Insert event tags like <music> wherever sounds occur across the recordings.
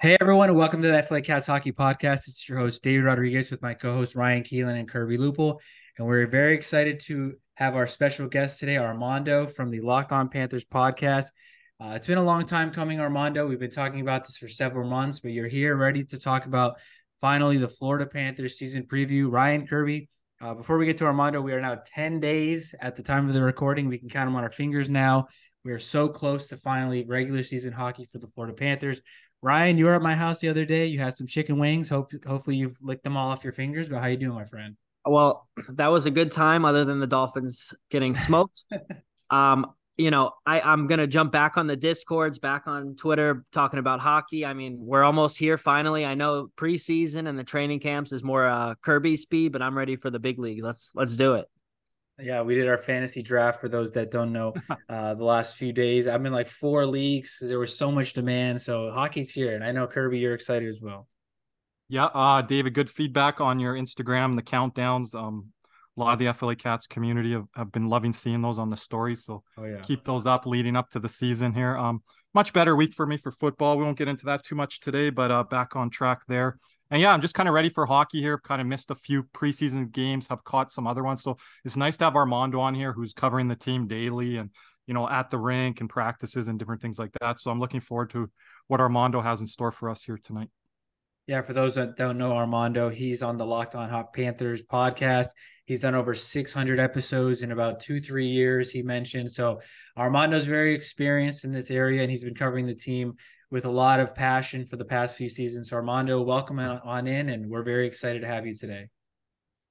Hey everyone, and welcome to the FLA Cats Hockey Podcast. Is your host David Rodriguez with my co-host Ryan Keelan and Kirby Lupel, and we're very excited to have our special guest today, Armando from the Locked On Panthers podcast. Uh, it's been a long time coming, Armando. We've been talking about this for several months, but you're here ready to talk about finally the Florida Panthers season preview. Ryan Kirby, uh, before we get to Armando, we are now 10 days at the time of the recording. We can count them on our fingers now. We are so close to finally regular season hockey for the Florida Panthers. Ryan, you were at my house the other day. You had some chicken wings. Hope hopefully you've licked them all off your fingers. But how you doing, my friend? Well, <clears throat> that was a good time, other than the Dolphins getting <laughs> smoked. um, you know, I, I'm gonna jump back on the discords, back on Twitter, talking about hockey. I mean, we're almost here finally. I know preseason and the training camps is more uh, Kirby speed, but I'm ready for the big leagues. Let's let's do it. Yeah, we did our fantasy draft for those that don't know. <laughs> Uh, the last few days, I'm in like four leagues. There was so much demand, so hockey's here, and I know Kirby, you're excited as well. Yeah, uh, David, good feedback on your Instagram, the countdowns. Um, a lot of the FLA Cats community have, have been loving seeing those on the stories. So oh, yeah. keep those up leading up to the season here. Um, much better week for me for football. We won't get into that too much today, but uh, back on track there. And yeah, I'm just kind of ready for hockey here. Kind of missed a few preseason games, have caught some other ones. So it's nice to have Armando on here who's covering the team daily and, you know, at the rink and practices and different things like that. So I'm looking forward to what Armando has in store for us here tonight. Yeah, for those that don't know Armando, he's on the Locked On Hot Panthers podcast. He's done over 600 episodes in about two, three years, he mentioned. So Armando's very experienced in this area and he's been covering the team with a lot of passion for the past few seasons. So Armando, welcome on in, and we're very excited to have you today.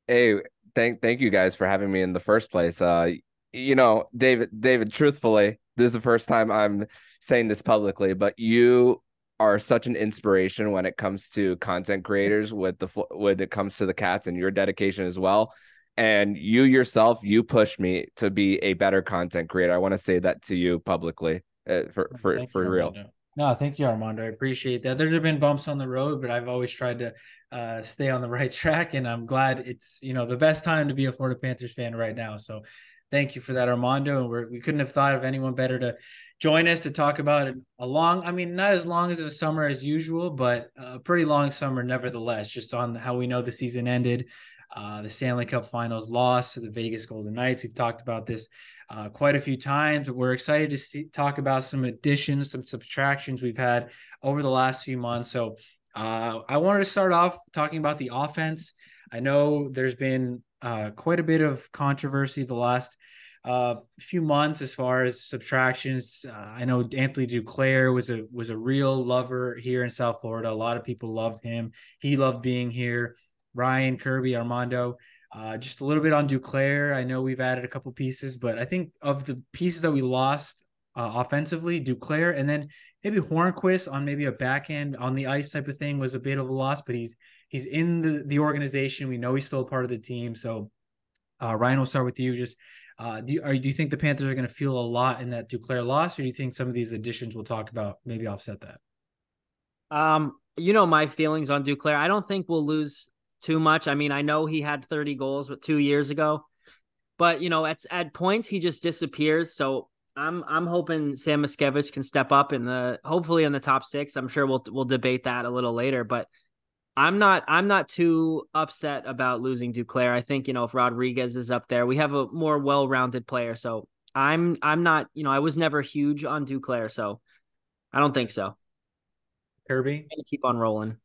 Hey, thank thank you guys for having me in the first place. Uh, you know, David, David, truthfully, this is the first time I'm saying this publicly, but you are such an inspiration when it comes to content creators with the when it comes to the cats and your dedication as well and you yourself you push me to be a better content creator i want to say that to you publicly uh, for for, for you, real. No thank you armando. I appreciate that. There have been bumps on the road but i've always tried to uh, stay on the <laughs> right track and i'm glad it's you know the best time to be a florida panthers fan right now. So thank you for that armando. And we're, we couldn't have thought of anyone better to join us to talk about a long, I mean, not as long as a summer as usual, but a pretty long summer nevertheless, just on how we know the season ended. Uh, the Stanley Cup Finals loss to the Vegas Golden Knights. We've talked about this uh, quite a few times, we're excited to see, talk about some additions, some subtractions we've had over the last few months. So uh, I wanted to start off talking about the offense. I know there's been uh, quite a bit of controversy the last uh, few months as far as subtractions. Uh, I know Anthony Duclair was a was a real lover here in South Florida. A lot of people loved him. He loved being here. Ryan Kirby Armando. Uh, just a little bit on Duclair. I know we've added a couple pieces, but I think of the pieces that we lost uh, offensively, Duclair, and then maybe Hornqvist on maybe a back end on the ice type of thing was a bit of a loss, but he's he's in the the organization. We know he's still a part of the team. So uh, Ryan, we'll start with you. Just uh, do you, are, do you think the Panthers are going to feel a lot in that Duclair loss, or do you think some of these additions we'll talk about maybe offset that? Um, you know my feelings on Duclair. I don't think we'll lose too much. I mean, I know he had 30 goals with two years ago, but you know, at at points he just disappears. So I'm I'm hoping Samoskevich can step up in the hopefully in the top six. I'm sure we'll we'll debate that a little later, but I'm not I'm not too upset about losing Duclair. I think, you know, if Rodrigues is up there, we have a more well-rounded player. So I'm I'm not, you know, I was never huge on Duclair, so I don't think so. Kirby? keep on rolling.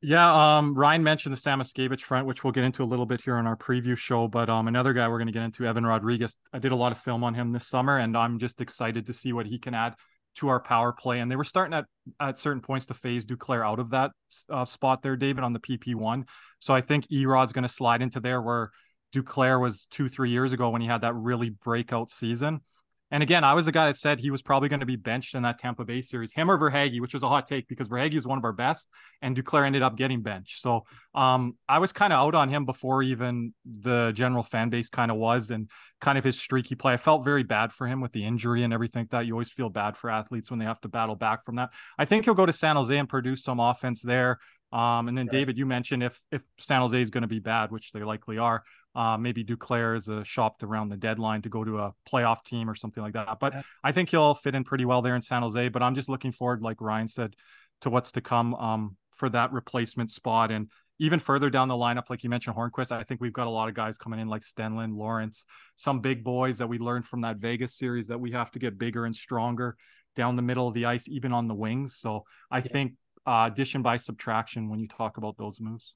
Yeah, um, Ryan mentioned the Samoskevich front, which we'll get into a little bit here on our preview show. But um, another guy we're going to get into, Evan Rodrigues. I did a lot of film on him this summer, and I'm just excited to see what he can add to our power play, and they were starting at at certain points to phase Duclair out of that uh, spot there, David, on the PP one. So I think Erod's going to slide into there where Duclair was two three years ago when he had that really breakout season. And again, I was the guy that said he was probably going to be benched in that Tampa Bay series, him or Verhaeghe, which was a hot take because Verhaeghe is one of our best, and Duclair ended up getting benched. So um, I was kind of out on him before even the general fan base kind of was, and kind of his streaky play. I felt very bad for him with the injury and everything that you always feel bad for athletes when they have to battle back from that. I think he'll go to San Jose and produce some offense there. Um, and then David, you mentioned if if San Jose is going to be bad, which they likely are, uh, maybe Duclair is a shopped around the deadline to go to a playoff team or something like that. But. I think he'll fit in pretty well there in San Jose. But I'm just looking forward, like Ryan said, to what's to come um, for that replacement spot. And even further down the lineup, like you mentioned, Hornqvist, I think we've got a lot of guys coming in like Stenlund, Lorentz, some big boys that we learned from that Vegas series that we have to get bigger and stronger down the middle of the ice, even on the wings. So I yeah. think uh, addition by subtraction when you talk about those moves.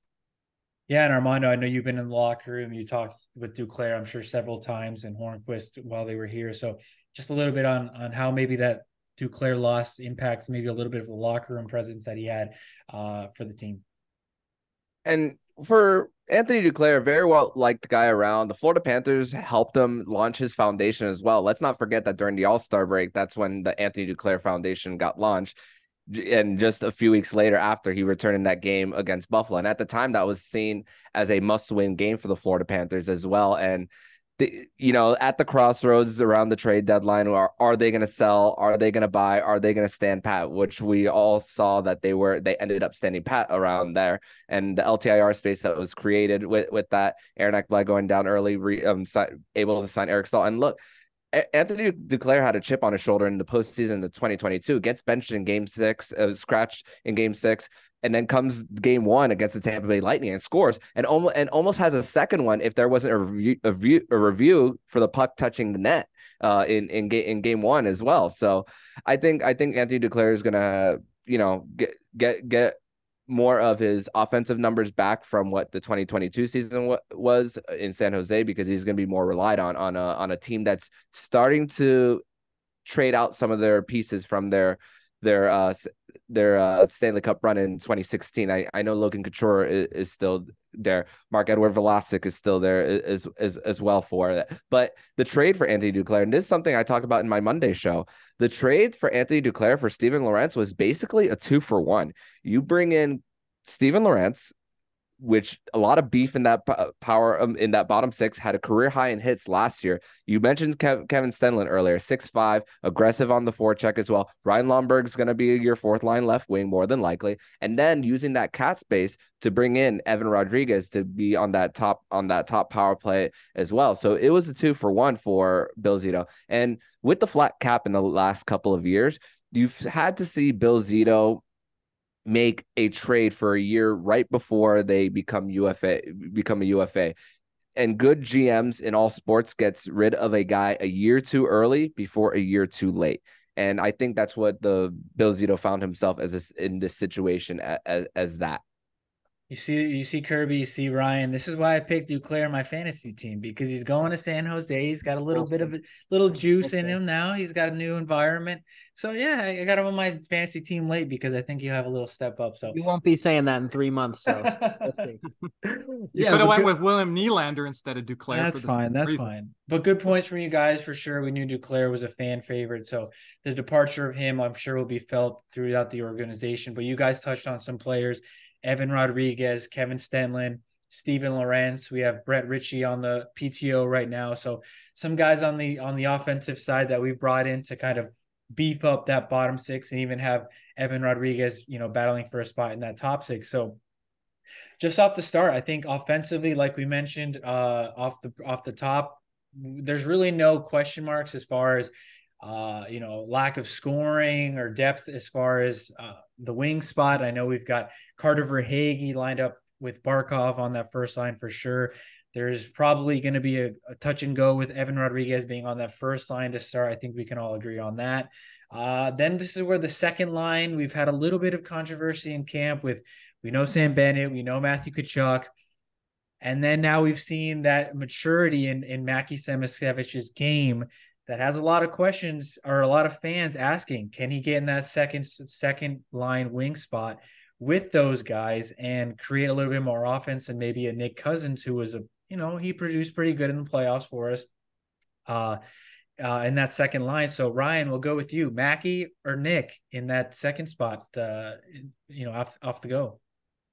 Yeah, and Armando, I know you've been in the locker room. You talked with Duclair, I'm sure, several times, and Hornqvist while they were here. So, just a little bit on on how maybe that Duclair loss impacts maybe a little bit of the locker room presence that he had uh, for the team. And for Anthony Duclair, very well liked guy around. The Florida Panthers helped him launch his foundation as well. Let's not forget that during the All Star break, that's when the Anthony Duclair Foundation got launched and just a few weeks later after he returned in that game against Buffalo. And at the time, that was seen as a must-win game for the Florida Panthers as well. And the, you know, at the crossroads around the trade deadline, are are they going to sell? Are they going to buy? Are they going to stand pat? Which we all saw that they were. They ended up standing pat around there, and the LTIR space that was created with with that Aaron Ekblad going down early, re, um, able to sign Eric Staal. And look, Anthony Duclair had a chip on his shoulder in the postseason of 2022, gets benched in game six, uh, scratched in game six, and then comes game one against the Tampa Bay Lightning and scores, and almost and almost has a second one if there wasn't a review a, review, a review for the puck touching the net uh, in in game in game one as well. So I think I think Anthony Duclair is gonna you know get get get more of his offensive numbers back from what the 2022 season was uh, in San Jose because he's going to be more relied on on a on a team that's starting to trade out some of their pieces from their their uh their uh Stanley Cup run in 2016. I, I know Logan Couture is, is still there. Marc-Edouard Vlasic is still there as as as well for that. But the trade for Anthony Duclair, and this is something I talked about in my Monday show. The trade for Anthony Duclair for Steven Lorentz was basically a two for one. You bring in Steven Lorentz, which a lot of beef in that power um, in that bottom six had a career high in hits last year. You mentioned Kev- Kevin Stenlund earlier, six five, aggressive on the forecheck as well. Ryan Lomberg's going to be your fourth line left wing more than likely, and then using that cat space to bring in Evan Rodrigues to be on that top on that top power play as well. So it was a two for one for Bill Zito, and with the flat cap in the last couple of years. You've had to see Bill Zito make a trade for a year right before they become UFA become a UFA. And good GMs in all sports gets rid of a guy a year too early before a year too late. And I think that's what the Bill Zito found himself as this, in this situation as, as that. You see, you see Kirby, you see Ryan. This is why I picked Duclair my fantasy team because he's going to San Jose. He's got a little bit of a little juice in him now. He's got a new environment. So yeah, I got him on my fantasy team late because I think you have a little step up. So you won't be saying that in three months. So <laughs> <laughs> you yeah, could have went good... with William Nylander instead of Duclair. That's fine. That's reason. fine. But good points from you guys for sure. We knew Duclair was a fan favorite, so the departure of him, I'm sure, will be felt throughout the organization. But you guys touched on some players Evan Rodrigues, Kevin Stenlund, Steven Lorentz. We have Brett Ritchie on the PTO right now. So some guys on the on the offensive side that we've brought in to kind of beef up that bottom six and even have Evan Rodrigues, you know, battling for a spot in that top six. So just off the start, I think offensively, like we mentioned, uh, off the off the top, there's really no question marks as far as uh, you know, lack of scoring or depth as far as uh, the wing spot. I know we've got Carter Verhaeghe lined up with Barkov on that first line for sure. There's probably going to be a, a, touch and go with Evan Rodrigues being on that first line to start. I think we can all agree on that. Uh, then this is where the second line, we've had a little bit of controversy in camp with, we know Sam Bennett, we know Matthew Tkachuk. And then now we've seen that maturity in, in Mackie Samoskevich's game that has a lot of questions or a lot of fans asking, can he get in that second second line wing spot with those guys and create a little bit more offense and maybe a Nick Cousins who was a you know he produced pretty good in the playoffs for us. Uh, uh, in that second line. So Ryan, we'll go with you, Mackey or Nick in that second spot. Uh, you know, off off the go.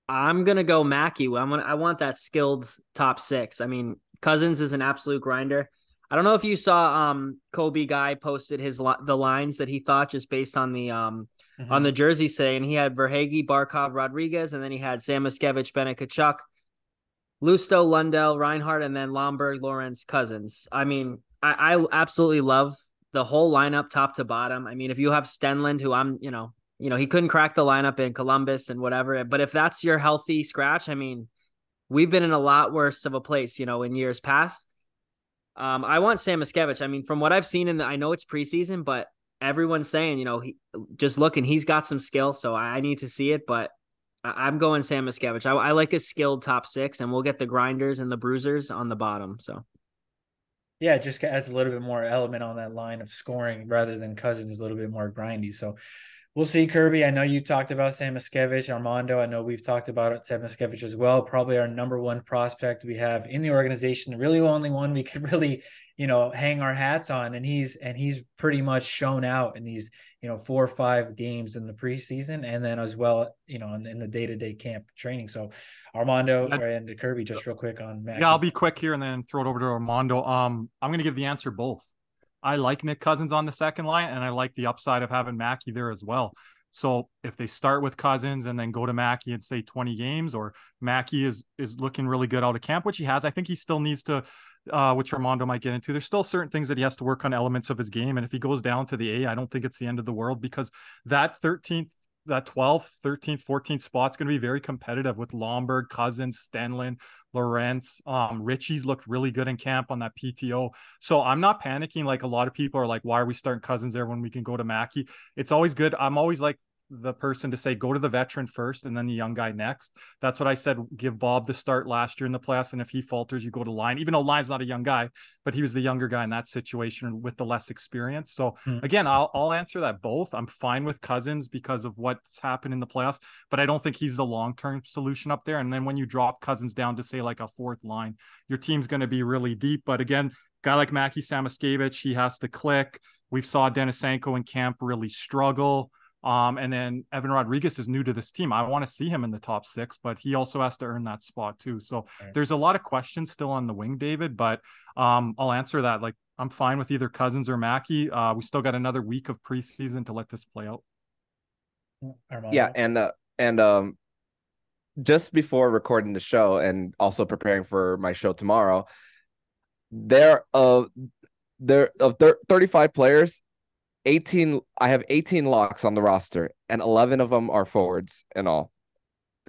I'm gonna go Mackey. I'm gonna, I want that skilled top six. I mean, Cousins is an absolute grinder. I don't know if you saw um Kobe guy posted his the lines that he thought just based on the um mm-hmm. on the jersey saying he had Verhaeghe, Barkov, Rodrigues, and then he had Samoskevich, Bennett, Tkachuk, Lusto, Lundell, Reinhart, and then Lomberg, Lorentz, Cousins. I mean, I, I absolutely love the whole lineup top to bottom. I mean, if you have Stenlund, who I'm, you know, you know, he couldn't crack the lineup in Columbus and whatever. But if that's your healthy scratch, I mean, we've been in a lot worse of a place, you know, in years past. Um, I want Samoskevich. I mean, from what I've seen in the, I know it's preseason, but everyone's saying, you know, he just looking, he's got some skill. So I need to see it, but I, am going Samoskevich. I, I like a skilled top six, and we'll get the grinders and the bruisers on the bottom. So yeah, it just adds a little bit more element on that line of scoring rather than Cousins a little bit more grindy. So we'll see, Kirby. I know you talked about Samoskevich, Armando. I know we've talked about Samoskevich as well. Probably our number one prospect we have in the organization. Really, only one we <laughs> could really, you know, hang our hats on. And he's and he's pretty much shown out in these, you know, four or five games in the preseason, and then as well, you know, in, in the day to day camp training. So Armando and Kirby, just real quick on Matt. Yeah, I'll be quick here and then throw it over to Armando. Um, I'm going to give the answer both. I like Nick Cousins on the second line, and I like the upside of having Mackey there as well. So if they start with Cousins and then go to Mackey and say 20 games, or Mackey is is looking really good out of camp, which he has, I think he still needs to, uh, which Armando might get into. There's still certain things that he has to work on elements of his game, and if he goes down to the A, I don't think it's the end of the world because that 13th that 12th, 13th, 14th spot's going to be very competitive with Lomberg, Cousins, Stenlund, Lorentz. Um, Ritchie's looked really good in camp on that PTO. So I'm not panicking like a lot of people are like, why are we starting Cousins there when we can go to Mackey? It's always good. I'm always like the person to say go to the veteran first and then the young guy next. That's what I said. Give Bob the start last year in the playoffs, and if he falters, you go to Lyon. Even though Lyon's not a young guy, but he was the younger guy in that situation with the less experience. So hmm. again, I'll I'll answer that both. I'm fine with Cousins because of what's happened in the playoffs, but I don't think he's the long term solution up there. And then when you drop Cousins down to say like a fourth line, your team's going to be really deep. But again, guy like Mackie Samoskevich, he has to click. We've saw Denisenko and camp really struggle. Um, and then Evan Rodrigues is new to this team. I want to see him in the top six, but he also has to earn that spot too. So right. there's a lot of questions still on the wing, David, but um, I'll answer that. Like I'm fine with either Cousins or Mackey. Uh, we still got another week of preseason to let this play out. Yeah, and uh, and um, just before recording the show and also preparing for my show tomorrow, there uh there of 35 players 18 I have 18 locks on the roster and 11 of them are forwards and all.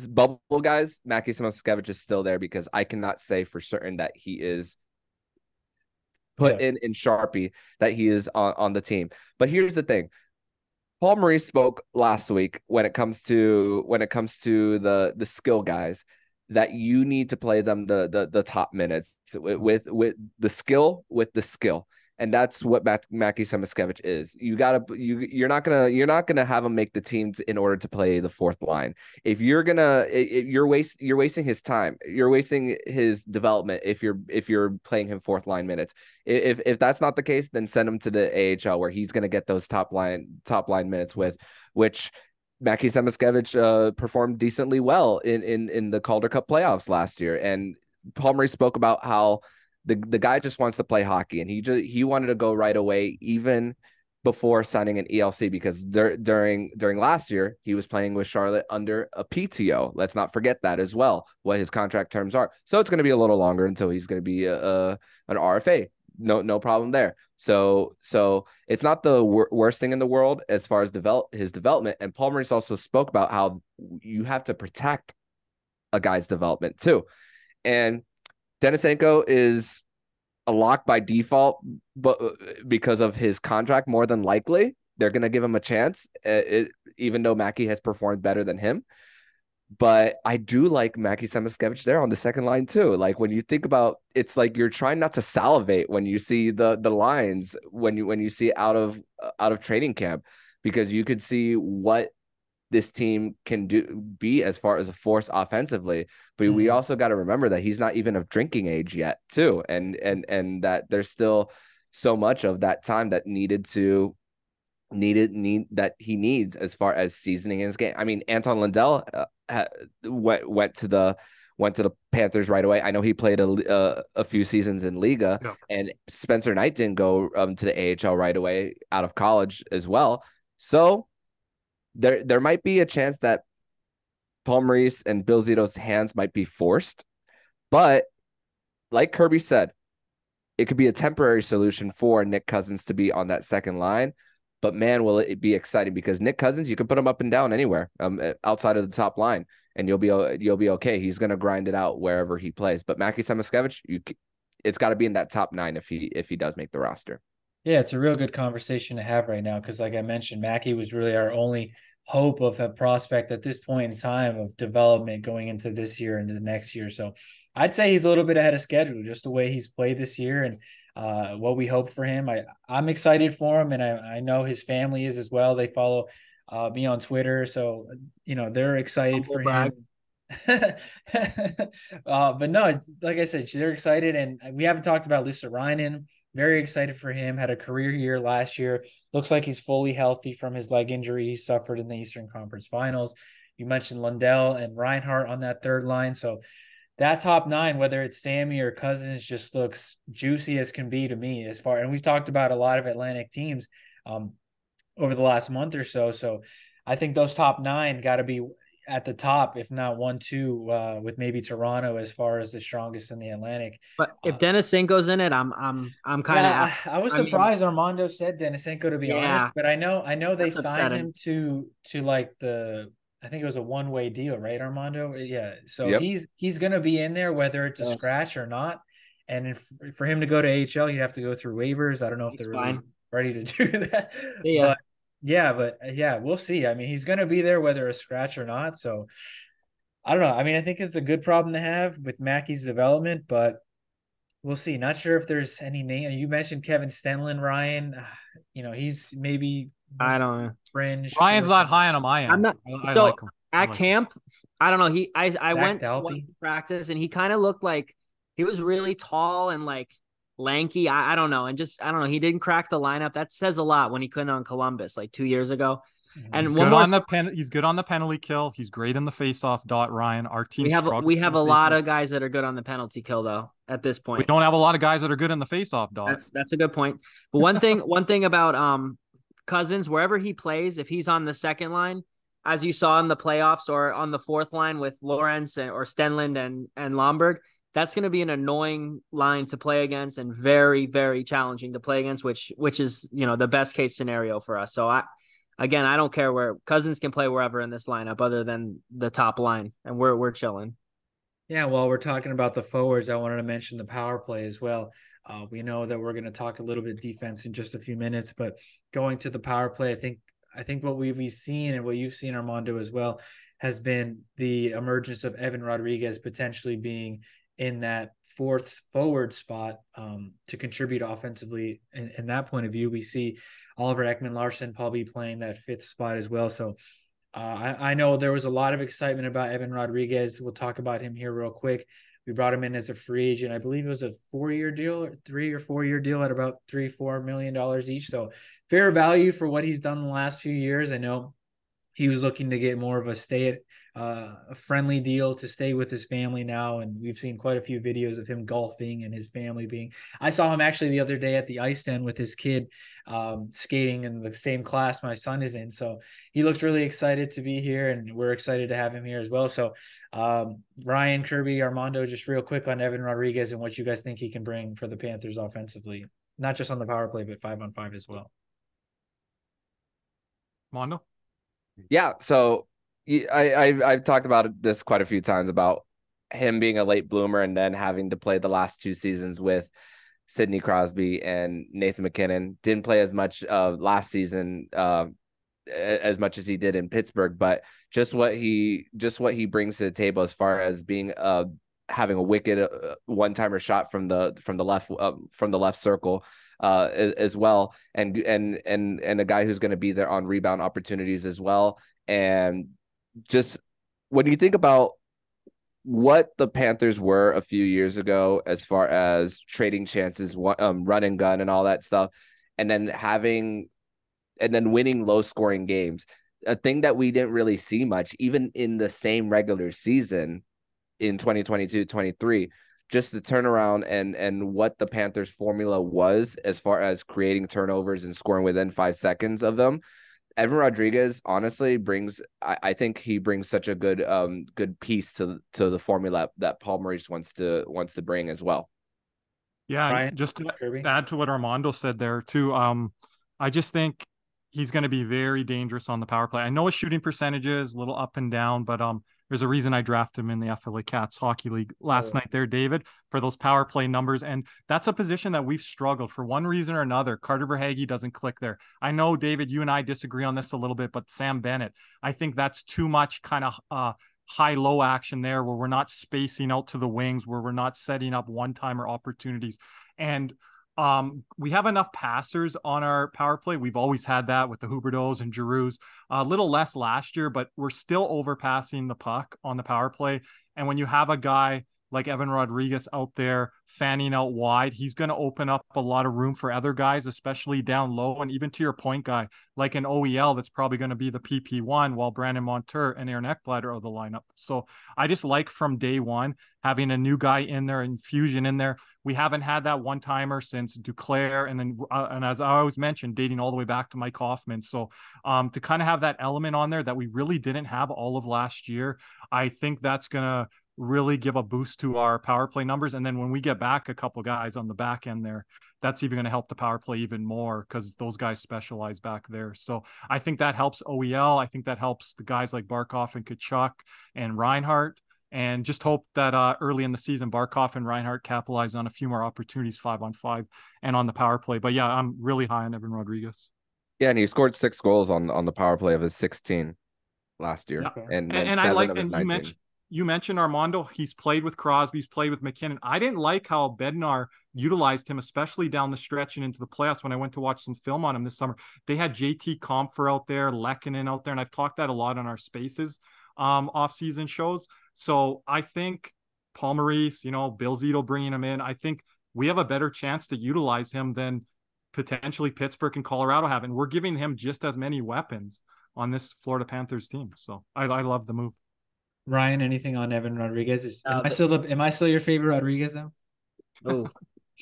Bubble guys, Mackie Samoskevich is still there because I cannot say for certain that he is put yeah. in in Sharpie that he is on, on the team. But here's the thing. Paul Maurice spoke last week when it comes to when it comes to the the skill guys that you need to play them the the, the top minutes with, with with the skill with the skill and that's what Mac- Mackie Samoskevich is. You gotta you you're not gonna you're not gonna have him make the teams in order to play the fourth line. If you're gonna if you're waste you're wasting his time. You're wasting his development if you're if you're playing him fourth line minutes. If if that's not the case, then send him to the AHL where he's gonna get those top line top line minutes with which Mackie Samoskevich uh, performed decently well in in in the Calder Cup playoffs last year. And Paul Maurice spoke about how the the guy just wants to play hockey, and he just he wanted to go right away, even before signing an ELC because dur- during during last year he was playing with Charlotte under a PTO. Let's not forget that as well. What his contract terms are. So it's going to be a little longer until he's going to be a, a, an RFA. No no problem there. So so it's not the wor- worst thing in the world as far as develop his development. And Paul Maurice also spoke about how you have to protect a guy's development too. And Denisenko is a lock by default, but uh, because of his contract, more than likely they're going to give him a chance, uh, it, even though Mackey has performed better than him. but I do like Mackie Samoskevich there on the second line too. Like when you think about it's like you're trying not to salivate when you see the the lines when you when you see out of out of training camp because you could see what this team can do be as far as a force offensively but mm-hmm. we also got to remember that he's not even of drinking age yet too and and and that there's still so much of that time that needed to needed need that he needs as far as seasoning his game. I mean, Anton lundell uh, went went to the went to the Panthers right away. I know he played a uh, a few seasons in Liiga, yeah. and Spencer Knight didn't go um, to the AHL right away out of college as well. So there there might be a chance that Paul Maurice and Bill Zito's hands might be forced, but like Kirby said, it could be a temporary solution for Nick Cousins to be on that second line. But man, will it be exciting because Nick Cousins, you can put him up and down anywhere, um, eh, outside of the top line, and you'll be you'll be okay. He's gonna grind it out wherever he plays. But Mackie Samoskevich, you, it's got to be in that top nine if he if he does make the roster. Yeah, it's a real good conversation to have right now because, like I mentioned, Mackey was really our only hope of a prospect at this point in time of development going into this year and the next year. So I'd say he's a little bit ahead of schedule, just the way he's played this year and uh, what we hope for him. I I'm excited for him, and I I know his family is as well. They follow uh, me on Twitter, so you know they're excited for him. <laughs> uh, but no, like I said, they're excited, and we haven't talked about Lisa Luostarinen. Very excited for him. Had a career year last year. Looks like he's fully healthy from his leg injury he suffered in the Eastern Conference Finals. You mentioned Lundell and Reinhart on that third line, so that top nine, whether it's Sammy or Cousins, just looks juicy as can be to me. As far and we've talked about a lot of Atlantic teams um, over the last month or so. So I think those top nine got to be at the top, if not one, two, uh, with maybe Toronto as far as the strongest in the Atlantic. But if uh, Denisenko's in it, I'm I'm I'm kind of. Yeah, I was surprised I mean, Armando said Denisenko to be yeah, honest, but I know I know they signed upsetting. him to to like the I think it was a one way deal, right, Armando? Yeah. So yep. he's he's gonna be in there whether it's a yeah. scratch or not. And if, for him to go to AHL, he'd have to go through waivers. I don't know if they're really ready to <laughs> do that. Yeah. But, yeah, but uh, yeah, we'll see. I mean, he's gonna be there whether a scratch or not. So I don't know. I mean, I think it's a good problem to have with Mackey's development, but we'll see. Not sure if there's any name. You mentioned Kevin Stenlund, Ryan. You know, he's maybe I don't know. Fringe. Ryan's not high on him. I am. I'm not. I, so I like at like camp, him. I don't know. He I I went to practice and he kind of looked like he was really tall and like lanky. I, I don't know. And just I don't know. He didn't crack the lineup. That says a lot when he couldn't on Columbus like two years ago. Mm-hmm. And he's one more on the pen. He's good on the penalty kill. He's great in the face-off dot. Ryan, our team. We have we have a lot of guys that are good on the penalty kill though. At this point, we don't have a lot of guys that are good in the face-off dot. That's that's a good point. But one thing, <laughs> one thing about um Cousins, wherever he plays, if he's on the second line, as you saw in the playoffs, or on the fourth line with Lorentz or Stenlund and and Lomberg, that's going to be an annoying line to play against and very very challenging to play against, which which is you know the best case scenario for us. So I again, I don't care where Cousins can play wherever in this lineup, other than the top line, and we're we're chilling. Yeah, while we're talking about the forwards, I wanted to mention the power play as well. Uh, we know that we're going to talk a little bit defense in just a few minutes, but going to the power play, I think I think what we've seen and what you've seen Armando as well has been the emergence of Evan Rodrigues potentially being in that fourth forward spot um, to contribute offensively. In, that point of view, we see Oliver Ekman Larsson probably playing that fifth spot as well. So uh, I, I, know there was a lot of excitement about Evan Rodrigues. We'll talk about him here real quick. We brought him in as a free agent. I believe it was a four year deal, or three or four year deal at about three, four million dollars each. So fair value for what he's done the last few years. I know he was looking to get more of a stay at uh, a friendly deal to stay with his family now. And we've seen quite a few videos of him golfing and his family being. I saw him actually the other day at the ice den with his kid um, skating in the same class my son is in. So he looked really excited to be here, and we're excited to have him here as well. So um, Ryan Kirby, Armando, just real quick on Evan rodrigues and what you guys think he can bring for the Panthers offensively, not just on the power play, but five on five as well. Mondo. Yeah. So I, I I've talked about this quite a few times about him being a late bloomer and then having to play the last two seasons with Sidney Crosby and Nathan MacKinnon. Didn't play as much uh, last season uh, as much as he did in Pittsburgh, but just what he just what he brings to the table as far as being uh having a wicked uh, one timer shot from the from the left uh, from the left circle uh as, well and and and and a guy who's going to be there on rebound opportunities as well and just when you think about what the Panthers were a few years ago as far as trading chances, um, run and gun, and all that stuff, and then having and then winning low scoring games. A thing that we didn't really see much, even in the same regular season in 2022 23 just the turnaround and and what the Panthers formula was as far as creating turnovers and scoring within five seconds of them. Evan Rodrigues honestly brings I, I think he brings such a good um good piece to to the formula that Paul Maurice wants to wants to bring as well. Yeah, just to Kirby. add to what Armando said there too. Um, I just think he's going to be very dangerous on the power play. I know his shooting percentage is a little up and down, but um, there's a reason I drafted him in the FLA Cats Hockey League last oh. night there, David, for those power play numbers. And that's a position that we've struggled for one reason or another. Carter Verhaeghe doesn't click there. I know, David, you and I disagree on this a little bit, but Sam Bennett, I think that's too much kind of uh, high low action there where we're not spacing out to the wings, where we're not setting up one timer opportunities. And um, we have enough passers on our power play. We've always had that with the Huberdeaus and Giroux. A little less last year, but we're still overpassing the puck on the power play. And when you have a guy like Evan Rodrigues out there fanning out wide, he's going to open up a lot of room for other guys, especially down low. And even to your point, guy, like an OEL that's probably going to be the PP1 while Brandon Montour and Aaron Ekblatter are the lineup. So I just like from day one having a new guy in there, infusion in there. We haven't had that one timer since Duclair. And then, uh, and as I always mentioned, dating all the way back to Mike Hoffman. So um, to kind of have that element on there that we really didn't have all of last year, I think that's going to really give a boost to our power play numbers. And then when we get back a couple guys on the back end there, that's even going to help the power play even more because those guys specialize back there. So I think that helps OEL. I think that helps the guys like Barkov and Tkachuk and Reinhart. And just hope that uh, early in the season, Barkov and Reinhart capitalize on a few more opportunities five on five and on the power play. But yeah, I'm really high on Evan Rodrigues. Yeah, and he scored six goals on on the power play of his 16 last year. Yeah. And, and, and, and I like and you mentioned you mentioned Armando. He's played with Crosby. He's played with MacKinnon. I didn't like how Bednar utilized him, especially down the stretch and into the playoffs. When I went to watch some film on him this summer, they had JT Compher out there, Lehkonen out there, and I've talked that a lot on our Spaces um, off-season shows. So I think Paul Maurice, you know, Bill Zito bringing him in. I think we have a better chance to utilize him than potentially Pittsburgh and Colorado have, and we're giving him just as many weapons on this Florida Panthers team. So I, I love the move. Ryan, anything on Evan Rodrigues? Is, am I still the, am I still your favorite Rodriguez though? Oh,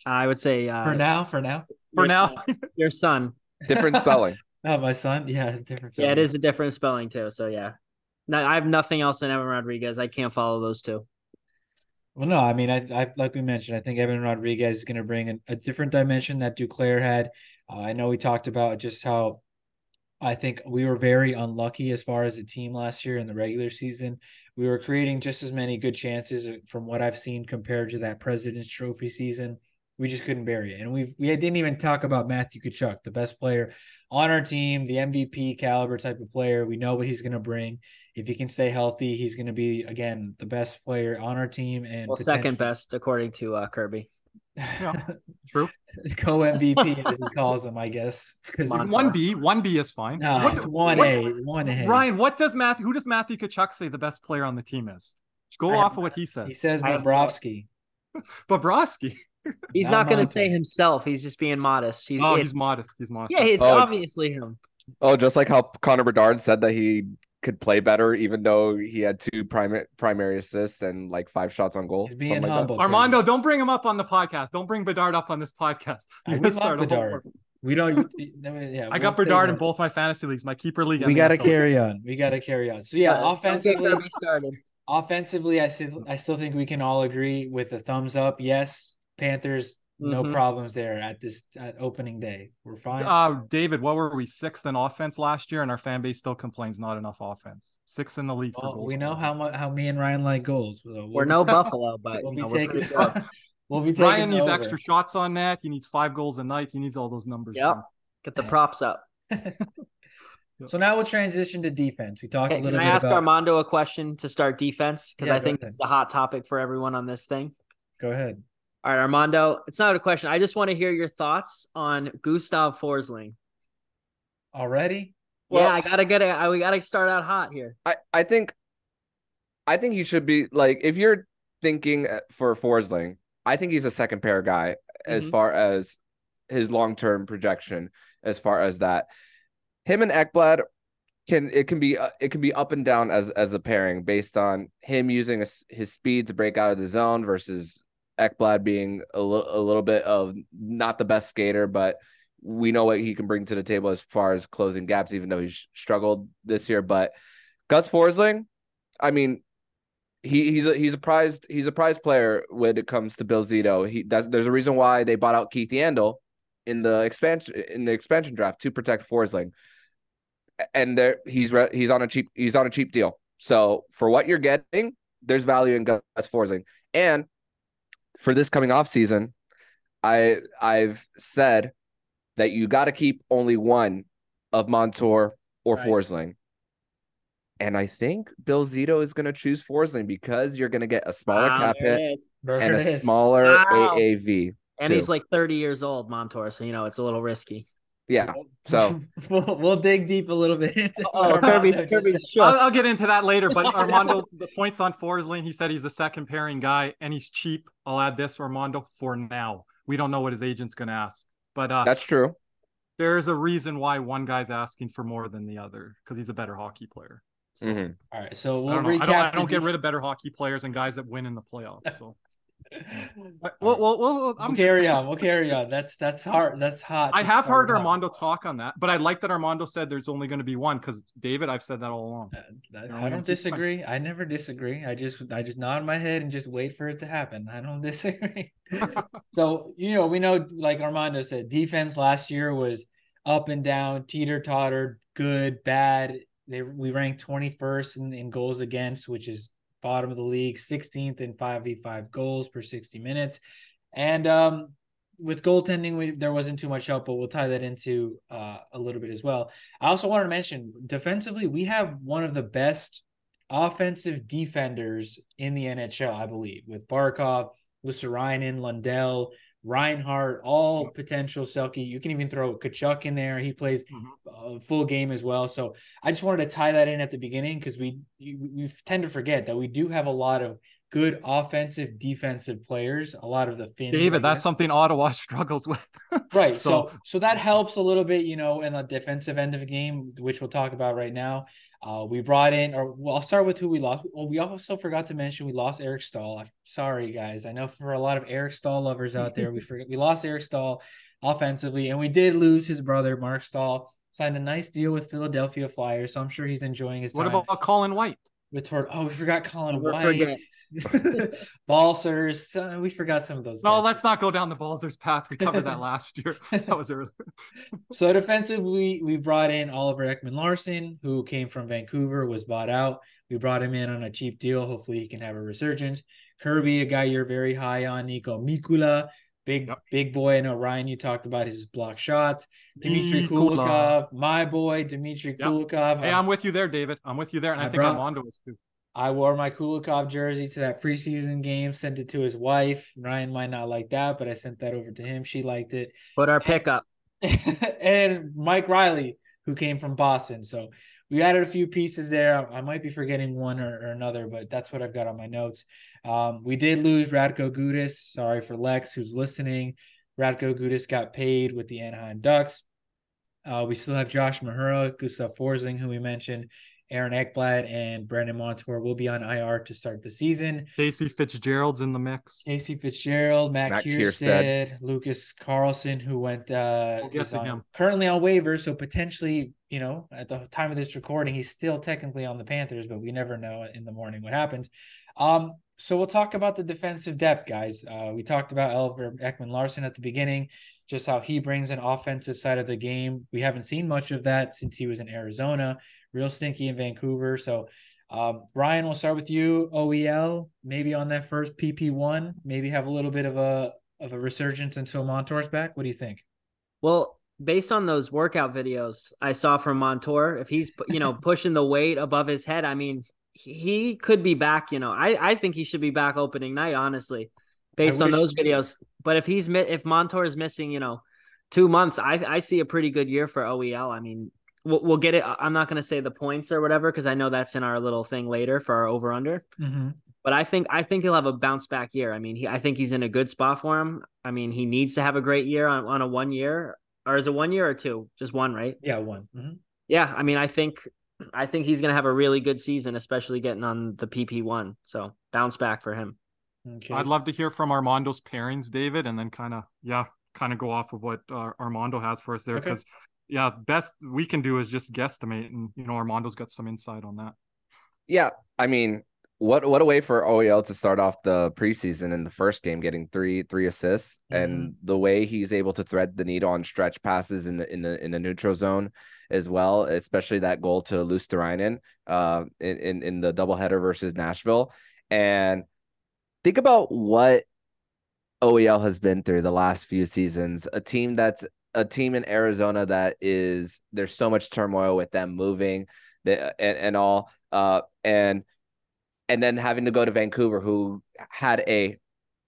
I would say uh, for now. For now. For now, son, your son. Different spelling. <laughs> oh, my son. Yeah, different. Spelling. Yeah, it is a different spelling too. So yeah, no, I have nothing else in Evan Rodrigues. I can't follow those two. Well, no, I mean, I, I like we mentioned, I think Evan Rodrigues is going to bring a, a, different dimension that Duclair had. Uh, I know we talked about just how I think we were very unlucky as far as a team last year in the regular season. We were creating just as many good chances uh, from what I've seen compared to that President's Trophy season. We just couldn't bury it. And we've we didn't even talk about Matthew Tkachuk, the best player on our team, the MVP caliber type of player. We know what he's going to bring. If he can stay healthy, he's going to be again the best player on our team and well, second best according to uh, Kirby. Yeah, <laughs> true. Co MVP as <laughs> he calls him, I guess. Because one B, one B is fine. No, what, it's one A, one A. Ryan, what does Matthew? Who does Matthew Tkachuk say the best player on the team is? Go I off of what he says. He says Bobrovsky. <laughs> Bobrovsky. He's not going to say himself. He's just being modest. He's, oh, he's modest. He's modest. Yeah, it's oh, obviously him. Oh, just like how Connor Bedard said that he could play better, even though he had two primary primary assists and like five shots on goal. He's being humble. Like Armando, don't bring him up on the podcast. Don't bring Bedard up on this podcast. You <laughs> we love Bedard. We don't. <laughs> Yeah, I got Bedard in both my fantasy leagues. My keeper league. We got to carry on. We got to carry on. So yeah, yeah offensively, started. Offensively, I still I still think we can all agree with a thumbs up. Yes, Panthers no mm-hmm. problems there at this at opening day. We're fine. Uh David, what were we sixth in offense last year, and our fan base still complains not enough offense. Sixth in the league well, for goals. We know how much how me and Ryan like goals. So we'll we're no <laughs> Buffalo, but we'll be know, taking. <laughs> we'll be taking Ryan needs over. extra shots on net. He needs five goals a night. He needs all those numbers. Yep. Get the props up. <laughs> So now we'll transition to defense. We talked Okay, a can little I bit ask about. Armando a question to start defense? Because Yeah, I think ahead. this is a hot topic for everyone on this thing. Go ahead. All right, Armando, it's not a question. I just want to hear your thoughts on Gustav Forsling. Already? Well- yeah, I gotta get it. I- We gotta start out hot here. I, I think I think he should be like if you're thinking uh, for Forsling, I think he's a second pair guy as Mhm. far as his long term projection. As far as that, him and Ekblad can it can be uh, it can be up and down as as a pairing based on him using his, his speed to break out of the zone versus Ekblad being a little a little bit of not the best skater, but we know what he can bring to the table as far as closing gaps, even though he's struggled this year. But Gus Forsling, I mean, he he's a he's a prized he's a prized player when it comes to Bill Zito. He that's, there's a reason why they bought out Keith Yandle in the expansion in the expansion draft to protect Forsling. And there he's re, he's on a cheap he's on a cheap deal. So for what you're getting, there's value in Gus Forsling. And for this coming off season, I I've said that you got to keep only one of Montour or Right. Forsling. And I think Bill Zito is going to choose Forsling because you're going to get a smaller Wow, cap hit and a is. smaller Wow. AAV. And too. he's like 30 years old, Montour. So, you know, it's a little risky. Yeah. So <laughs> we'll, we'll dig deep a little bit into Oh, Kirby, Kirby's said. I'll, I'll get into that later. But <laughs> Armando, the points on Forsling, he said he's a second pairing guy and he's cheap. I'll add this, Armando, for now. We don't know what his agent's going to ask, but uh, that's true. there's a reason why one guy's asking for more than the other because he's a better hockey player. So Mhm. All right, so we'll don't, recap. I don't, I don't get rid of better hockey players and guys that win in the playoffs. <laughs> So All well, well, well, We'll I'm carry on. We'll carry on. That's that's hard. That's hot. I have That's heard hot. Armando talk on that, but I like that Armando said there's only going to be one because David, I've said that all along. Uh, I- I don't don't disagree. I never disagree. I just I just nod my head and just wait for it to happen. I don't <laughs> disagree. <laughs> so you know we know like Armando said, defense last year was up and down, teeter totter, good, bad. They we ranked twenty first in, in goals against, which is bottom of the league, 16th in five v five goals per sixty minutes, and um. With goaltending, we, there wasn't too much help, but we'll tie that into uh, a little bit as well. I also wanted to mention defensively, we have one of the best offensive defenders in the NHL, I believe, with Barkov, Luostarinen, Lundell, Reinhart, all potential Selke. You can even throw Tkachuk in there. He plays mm-hmm. a full game as well. So I just wanted to tie that in at the beginning because we we tend to forget that we do have a lot of good offensive, defensive players. A lot of the Finns. David, that's something Ottawa <laughs> struggles with. Right. So, So- so that helps a little bit, you know, in the defensive end of the game, which we'll talk about right now. Uh, we brought in, or well, I'll start with who we lost. Well, we also forgot to mention we lost Eric Staal. I'm sorry, guys. I know for a lot of Eric Staal lovers out there, we <laughs> forget we lost Eric Staal offensively, and we did lose his brother Marc Staal. Signed a nice deal with Philadelphia Flyers, so I'm sure he's enjoying his What time about Colin White? Tord. Oh, we forgot Colin Never White, <laughs> Balsers. Uh, we forgot some of those. No, guys. let's not go down the Balzers path. We covered that <laughs> last year. That was earlier. <laughs> So defensively, we brought in Oliver Ekman Larsson, who came from Vancouver, was bought out. We brought him in on a cheap deal. Hopefully, he can have a resurgence. Kirby, a guy you're very high on, Niko Mikkola, big Yep. big boy. I know Ryan, you talked about his block shots. Dmitry mm, Mikkola. Kulikov, my boy, Dmitry Yep. Kulikov. Hey, I'm with you there, David. I'm with you there, and I, think I think brought- Armando was too. I wore my Kulikov jersey to that preseason game, sent it to his wife. Ryan might not like that, but I sent that over to him. She liked it. Put our pickup. <laughs> and Mike Reilly, who came from Boston. So we added a few pieces there. I might be forgetting one or, or another, but that's what I've got on my notes. Um, we did lose Radko Gudas. Sorry for Lex, who's listening. Radko Gudas got paid with the Anaheim Ducks. Uh, we still have Josh Mahura, Gustav Forsling, who we mentioned, Aaron Ekblad, and Brandon Montour will be on IR to start the season. Casey Fitzgerald's in the mix. Casey Fitzgerald, Matt, Matt Kiersted, Kiersted. Lucas Carlsson, who went uh We'll get is to on- him. currently on waivers, so potentially, you know, at the time of this recording, he's still technically on the Panthers, but we never know in the morning what happens. Um, so we'll talk about the defensive depth, guys. Uh, we talked about Oliver Ekman Larsson at the beginning, just how he brings an offensive side of the game. We haven't seen much of that since he was in Arizona, real stinky in Vancouver. So um, Brian, we'll start with you. OEL, maybe on that first PP one, maybe have a little bit of a of a resurgence until Montour's back. What do you think? Well, based on those workout videos I saw from Montour, if he's you know <laughs> pushing the weight above his head, I mean he could be back. You know, I I think he should be back opening night, honestly, based on those videos. But if he's if Montour is missing, you know, two months, I I see a pretty good year for OEL. I mean, we'll, we'll get it. I'm not going to say the points or whatever because I know that's in our little thing later for our over under. Mm-hmm. But I think I think he'll have a bounce back year. I mean, he I think he's in a good spot for him. I mean, he needs to have a great year on, on a one year or is it one year or two? Just one, right? Yeah, one. Mm-hmm. Yeah, I mean, I think I think he's gonna have a really good season, especially getting on the PP one. So bounce back for him. Okay. I'd love to hear from Armando's pairings, David, and then kind of yeah, kind of go off of what uh, Armando has for us there because okay. yeah, best we can do is just guesstimate, and you know Armando's got some insight on that. Yeah, I mean, what what a way for OEL to start off the preseason in the first game, getting three three assists, mm-hmm. and the way he's able to thread the needle on stretch passes in the in the in the neutral zone as well, especially that goal to Luostarinen uh in, in in the doubleheader versus Nashville. And think about what OEL has been through the last few seasons. A team that's a team in Arizona that is there's so much turmoil with them moving, and, and all. Uh, and and then having to go to Vancouver, who had a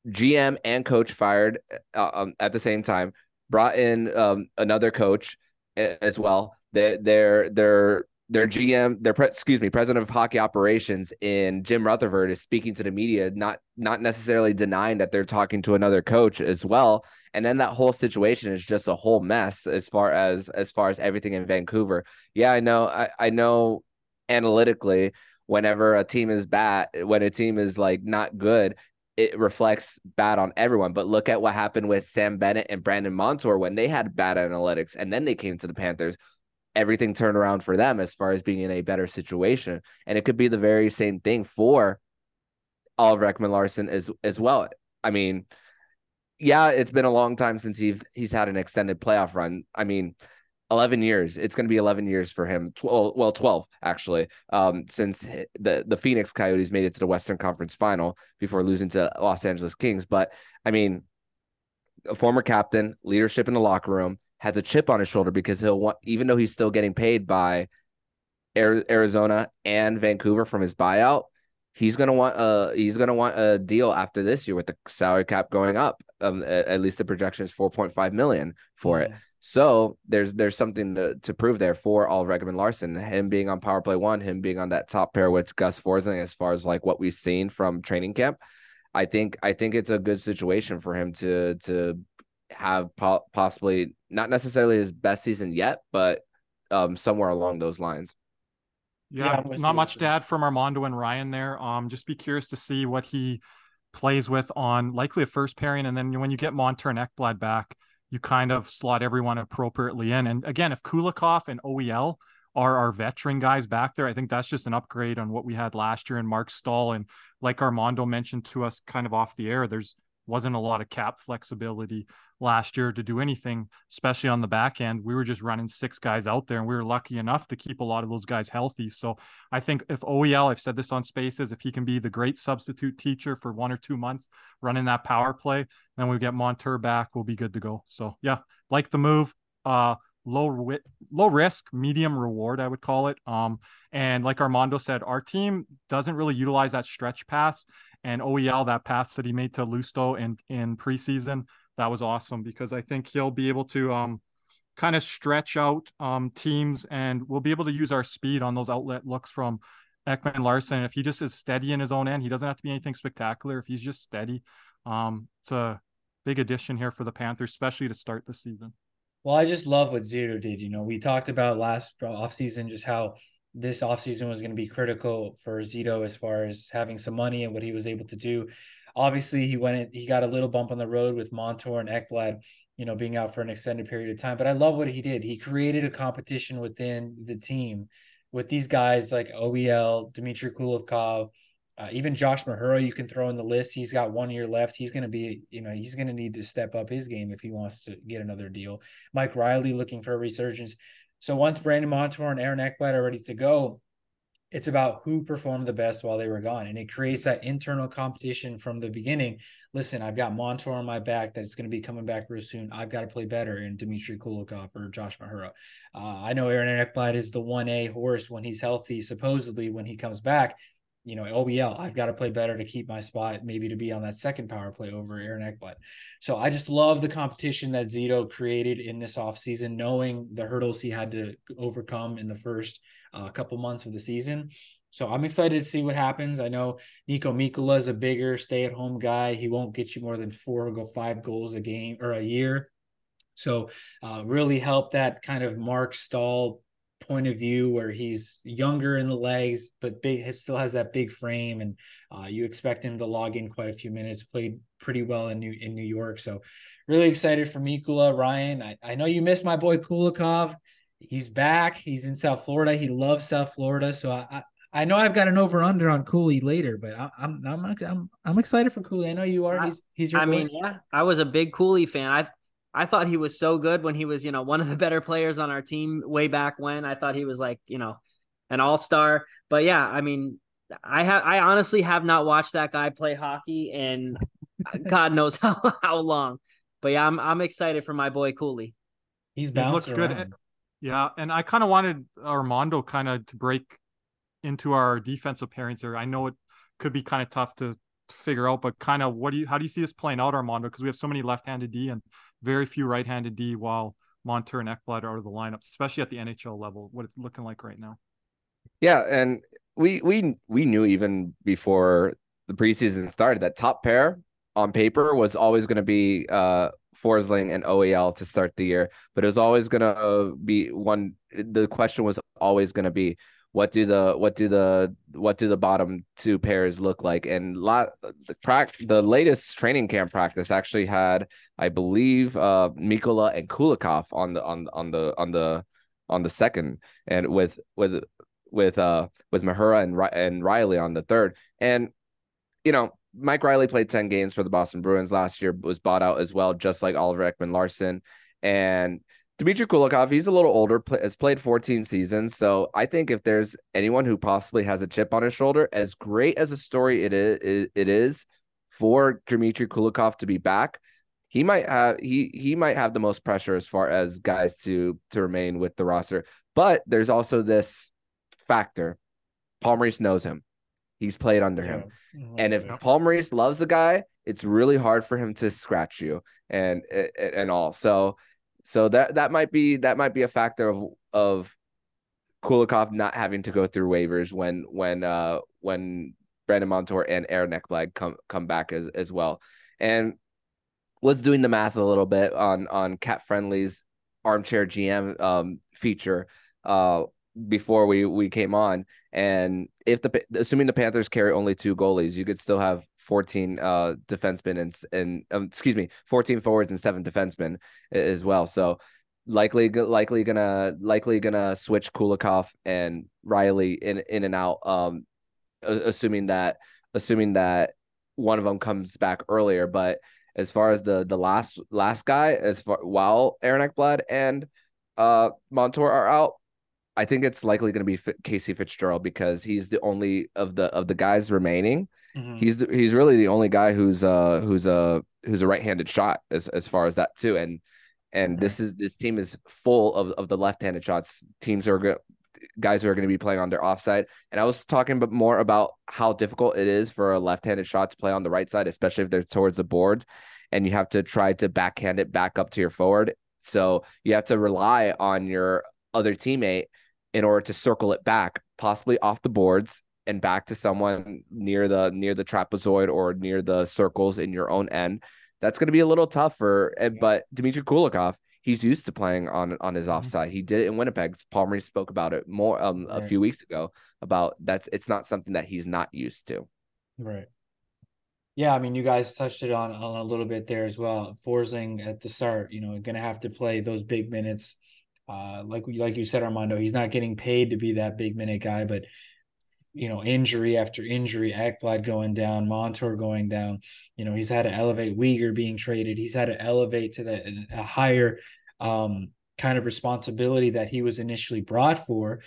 GM and coach fired uh, um, at the same time, brought in um, another coach as well. Their their their their GM, their pre- excuse me, president of hockey operations in Jim Rutherford is speaking to the media, not not necessarily denying that they're talking to another coach as well. And then that whole situation is just a whole mess as far as as far as everything in Vancouver. Yeah, I know, I, I know analytically whenever a team is bad, when a team is like not good, it reflects bad on everyone. But look at what happened with Sam Bennett and Brandon Montour when they had bad analytics and then they came to the Panthers. Everything turned around for them as far as being in a better situation. And it could be the very same thing for Oliver Ekman-Larsson as as well. I mean, yeah, it's been a long time since he's he's had an extended playoff run. I mean, 11 years. It's going to be 11 years for him. 12, well, 12 actually, um, since the, the Phoenix Coyotes made it to the Western Conference final before losing to Los Angeles Kings. But I mean, a former captain, leadership in the locker room, has a chip on his shoulder because he'll want, even though he's still getting paid by Arizona and Vancouver from his buyout, he's gonna want a he's gonna want a deal after this year with the salary cap going up. Um, at, at least the projection is four point five million for it. So there's there's something to, to prove there for all Ekman-Larsson, him being on power play one, him being on that top pair with Gus Forsling as far as like what we've seen from training camp. I think I think it's a good situation for him to to have po- possibly not necessarily his best season yet, but um somewhere along those lines. Yeah, yeah not much to add from Armando and Ryan there. Um, just be curious to see what he plays with on likely a first pairing, and then when you get Montour and Ekblad back you kind of slot everyone appropriately in. And again, if Kulikov and OEL are our veteran guys back there, I think that's just an upgrade on what we had last year in Marc Staal. And like Armando mentioned to us kind of off the air, there's wasn't a lot of cap flexibility last year to do anything, especially on the back end. We were just running six guys out there, and we were lucky enough to keep a lot of those guys healthy. So I think if OEL, I've said this on Spaces, if he can be the great substitute teacher for one or two months running that power play, then we get Montour back, we'll be good to go. So yeah, like the move. Uh, low low risk, medium reward, I would call it. Um, and like Armando said, our team doesn't really utilize that stretch pass and OEL that pass that he made to Lusto in in preseason that was awesome because I think he'll be able to um kind of stretch out um teams and we'll be able to use our speed on those outlet looks from Ekman-Larsson. If he just is steady in his own end, he doesn't have to be anything spectacular. If he's just steady, um, it's a big addition here for the Panthers, especially to start the season. Well, I just love what Zito did. You know, we talked about last offseason just how this offseason was going to be critical for Zito as far as having some money and what he was able to do. Obviously, he went in, he got a little bump on the road with Montour and Ekblad, you know, being out for an extended period of time. But I love what he did. He created a competition within the team with these guys like OEL, Dmitry Kulikov, uh, even Josh Mahura, you can throw in the list. He's got one year left. He's going to be, you know, he's going to need to step up his game if he wants to get another deal. Mike Reilly looking for a resurgence. So once Brandon Montour and Aaron Ekblad are ready to go, it's about who performed the best while they were gone. And it creates that internal competition from the beginning. Listen, I've got Montour on my back that's going to be coming back real soon. I've got to play better in Dmitry Kulikov or Josh Mahura. Uh, I know Aaron Ekblad is the 1A horse when he's healthy, supposedly when he comes back. You know, OEL, I've got to play better to keep my spot, maybe to be on that second power play over Aaron Ekblad. So I just love the competition that Zito created in this offseason, knowing the hurdles he had to overcome in the first – uh, couple months of the season. So I'm excited to see what happens. I know Niko Mikkola is a bigger stay-at-home guy. He won't get you more than four or go five goals a game or a year. So uh, really help that kind of Marc Staal point of view where he's younger in the legs, but big he still has that big frame, and uh, you expect him to log in quite a few minutes. Played pretty well in New in New York, so really excited for Mikkola. Ryan, I, I know you missed my boy Kulikov he's back. He's in South Florida. He loves South Florida. So I, I, I know I've got an over under on Cooley later, but I, am I'm, I'm I'm I'm excited for Cooley. I know you are. He's he's your. I boy. mean, yeah, I was a big Cooley fan. I I thought he was so good when he was you know one of the better players on our team way back when. I thought he was like you know an all star. But yeah, I mean, I have I honestly have not watched that guy play hockey and <laughs> God knows how how long. But yeah, I'm I'm excited for my boy Cooley. He's bouncing. He looks around. good. Yeah, and I kind of wanted Armando kind of to break into our defensive pairings here. I know it could be kind of tough to, to figure out, but kind of what do you how do you see this playing out, Armando? Because we have so many left-handed D and very few right-handed D, while Montour and Ekblad are out of the lineups, especially at the NHL level. What it's looking like right now. Yeah, and we we we knew even before the preseason started that top pair on paper was always going to be uh Forsling and OEL to start the year, but it was always gonna be one. The question was always gonna be what do the what do the what do the bottom two pairs look like? And lot the track the latest training camp practice actually had, I believe, uh Mikkola and Kulikov on the on on the on the on the second, and with with with uh with Mahura and and Reilly on the third, and you know Mike Reilly played 10 games for the Boston Bruins last year, was bought out as well, just like Oliver Ekman Larsson And Dmitry Kulikov, he's a little older, has played 14 seasons. So I think if there's anyone who possibly has a chip on his shoulder, as great as a story it is, it is for Dmitry Kulikov to be back, he might have he he might have the most pressure as far as guys to to remain with the roster. But there's also this factor. Paul Maurice knows him. He's played under yeah. him. Mm-hmm. And if Paul Maurice loves the guy, it's really hard for him to scratch you and and all. So so that that might be that might be a factor of of Kulikov not having to go through waivers when when uh when Brandon Montour and Aaron Ekblad come come back as as well. And was doing the math a little bit on on CapFriendly's armchair GM um feature uh before we we came on and if the assuming the panthers carry only two goalies you could still have 14 uh defensemen and and um, excuse me 14 forwards and seven defensemen as well so likely likely gonna likely gonna switch kulikov and Reilly in in and out um assuming that assuming that one of them comes back earlier but as far as the the last last guy as far while aaron ekblad and uh montour are out I think it's likely going to be Casey Fitzgerald because he's the only of the of the guys remaining. Mm-hmm. He's the, he's really the only guy who's uh who's a who's a right-handed shot as as far as that too. And and mm-hmm. this is this team is full of of the left-handed shots. Teams are good guys who are going to be playing on their offside. And I was talking but more about how difficult it is for a left-handed shot to play on the right side, especially if they're towards the board and you have to try to backhand it back up to your forward. So you have to rely on your other teammate in order to circle it back, possibly off the boards and back to someone near the near the trapezoid or near the circles in your own end. That's going to be a little tougher. But Dmitry Kulikov, he's used to playing on on his mm-hmm. offside. He did it in Winnipeg. Palmer spoke about it more um, right. a few weeks ago about that's it's not something that he's not used to. Right. Yeah, I mean, you guys touched it on, on a little bit there as well. Forsling at the start, you know, going to have to play those big minutes uh, like like you said, Armando, he's not getting paid to be that big minute guy, but you know, injury after injury, Ekblad going down, Montour going down. You know, he's had to elevate Weegar being traded. He's had to elevate to that a higher um, kind of responsibility that he was initially brought for.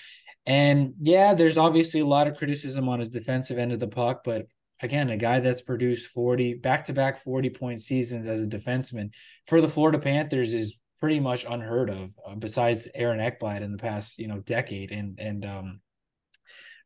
And yeah, there's obviously a lot of criticism on his defensive end of the puck, but again, a guy that's produced 40 back to back 40 point seasons as a defenseman for the Florida Panthers is pretty much unheard of, uh, besides Aaron Ekblad in the past, you know, decade and, and, um,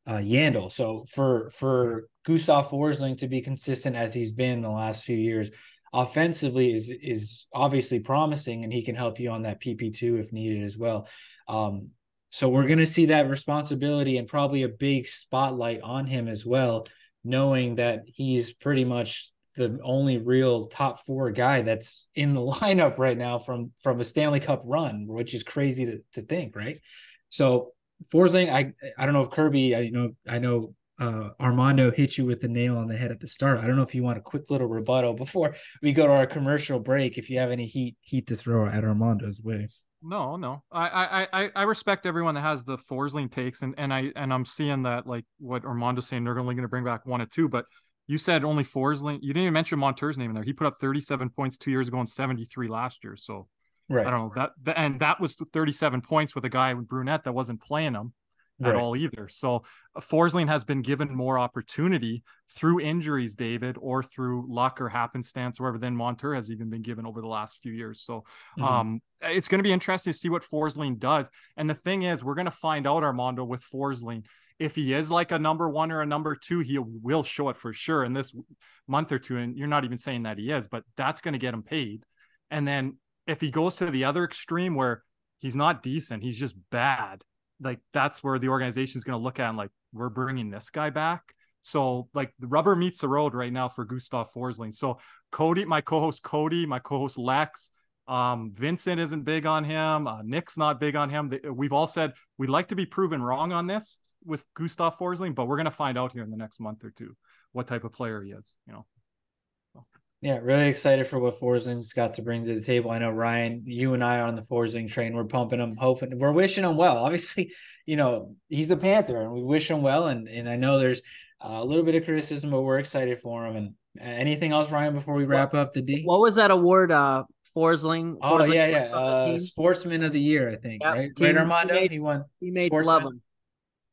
uh, Yandle. So for for Gustav Forsling to be consistent as he's been the last few years, offensively is is obviously promising, and he can help you on that PP two if needed as well. Um, so we're going to see that responsibility and probably a big spotlight on him as well, knowing that he's pretty much the only real top four guy that's in the <laughs> lineup right now from from a Stanley Cup run, which is crazy to, to think, right? So Forsling, I I don't know if Kirby, I you know I know uh, Armando hit you with the nail on the head at the start. I don't know if you want a quick little rebuttal before we go to our commercial break. If you have any heat heat to throw at Armando's way. No, no. I I I respect everyone that has the Forsling takes, and and I and I'm seeing that like what Armando's saying they're only going to bring back one or two, but you said only Forsling. You didn't even mention Montour's name in there. He put up 37 points two years ago and 73 last year. So right. I don't know that, and that was 37 points with a guy with Brunette that wasn't playing him at all either. So uh, Forsling has been given more opportunity through injuries, David, or through luck or happenstance, wherever then Montour has even been given over the last few years. So mm-hmm. um, it's going to be interesting to see what Forsling does. And the thing is, we're going to find out Armando with Forsling. If he is like a number one or a number two, he will show it for sure in this month or two. And you're not even saying that he is, but that's going to get him paid. And then if he goes to the other extreme where he's not decent, he's just bad like that's where the organization is going to look at and like we're bringing this guy back. So like the rubber meets the road right now for Gustav Forsling. So Cody, my co-host Cody, my co-host Lex, um, Vincent isn't big on him. Uh, Nick's not big on him. We've all said we'd like to be proven wrong on this with Gustav Forsling, but we're going to find out here in the next month or two what type of player he is. You know. Yeah, really excited for what Forsling's got to bring to the table. I know Ryan, you and I are on the Forsling train. We're pumping him, hoping we're wishing him well. <laughs> Obviously, you know he's a Panther, and we wish him well. And and I know there's a little bit of criticism, but we're excited for him. And anything else, Ryan, before we wrap up the D? What was that award? Uh, Forsling. Oh Forsling yeah, yeah. Uh, Sportsman of the Year, I think. Yep. Right, team, right, Armando. Teammates, he won. Teammates Sportsman. love him.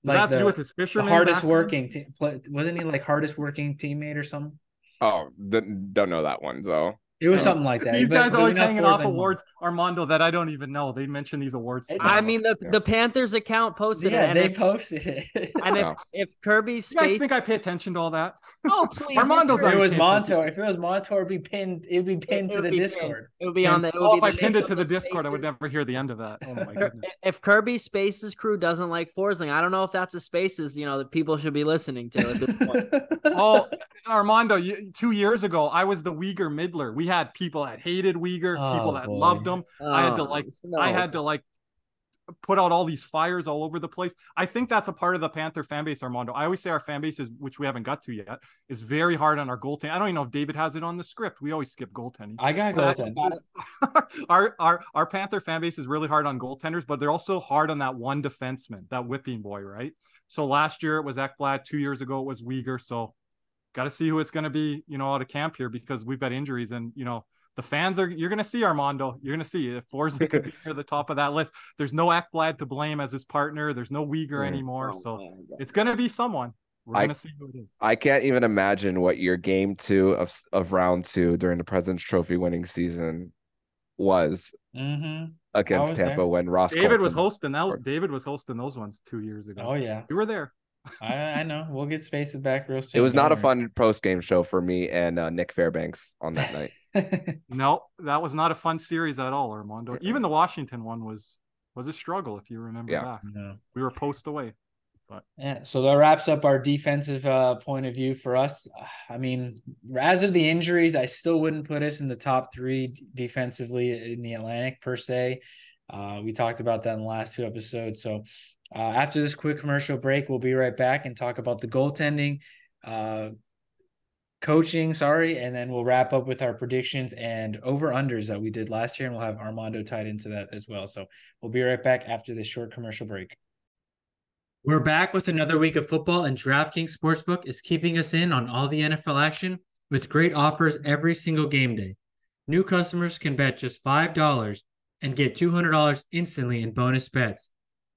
Like the, with his fisherman. The hardest working, te- wasn't he like hardest working teammate or something? Oh, don't know that one though. It was something like that. These but, guys but always hanging off awards, Armando, that I don't even know. They mention these awards. I mean, the, the Panthers account posted it. yeah, it. they if, posted it. and if, <laughs> if Kirby's you guys think I pay attention to all that? <laughs> Oh, please. <laughs> Armando's If it was Montour. If it was Montour, it'd be pinned. It'd be pinned it, to the Discord. Pinned. It would be on the. It oh, would oh, if I pinned it to the Discord, spaces. I would never hear the end of that. Oh my goodness. If Kirby Spaces crew doesn't like Forsling, I don't know if that's a Spaces, you know, that people should be listening to at this point. oh, Armando, you, two years ago, I was the Weegar Middler. We had people that hated Weegar, oh, people that boy. loved him. Oh, I had to oh, like, no. I had to like put out all these fires all over the place. I think that's a part of the Panther fan base, Armando. I always say our fan base is, which we haven't got to yet, is very hard on our goaltending. I don't even know if David has it on the script. We always skip goaltending. I got goaltending. <laughs> our our our Panther fan base is really hard on goaltenders, but they're also hard on that one defenseman, that whipping boy, right? So last year it was Ekblad. Two years ago it was Weegar. So got to see who it's going to be, you know, out of camp here because we've got injuries and you know the fans are you're gonna see Armando. You're gonna see if Forsling could be <laughs> near the top of that list. There's no Ekblad to blame as his partner. There's no Weegar mm, anymore. Oh, so man. it's gonna be someone. We're gonna see who it is. I can't even imagine what your game two of of round two during the President's Trophy winning season was mm-hmm. against Tampa there. when Ross David Colton was hosting that was, David was hosting those ones two years ago. Oh yeah. You were there. I, I, know. We'll get spaces back real soon. It was not a fun post game show for me and uh, Nick Fairbanks on that night. <laughs> no, that was not a fun series at all, Armando. Even the Washington one was was a struggle, if you remember yeah. back. No. We were post away. But yeah, so that wraps up our defensive uh, point of view for us. I mean, as of the injuries, I still wouldn't put us in the top three d- defensively in the Atlantic per se. Uh, we talked about that in the last two episodes. So uh, after this quick commercial break, we'll be right back and talk about the goaltending, uh, coaching, sorry, and then we'll wrap up with our predictions and over unders that we did last year, and we'll have Armando tied into that as well. So we'll be right back after this short commercial break. We're back with another week of football, and DraftKings Sportsbook is keeping us in on all the NFL action with great offers every single game day. New customers can bet just $5 and get $200 instantly in bonus bets.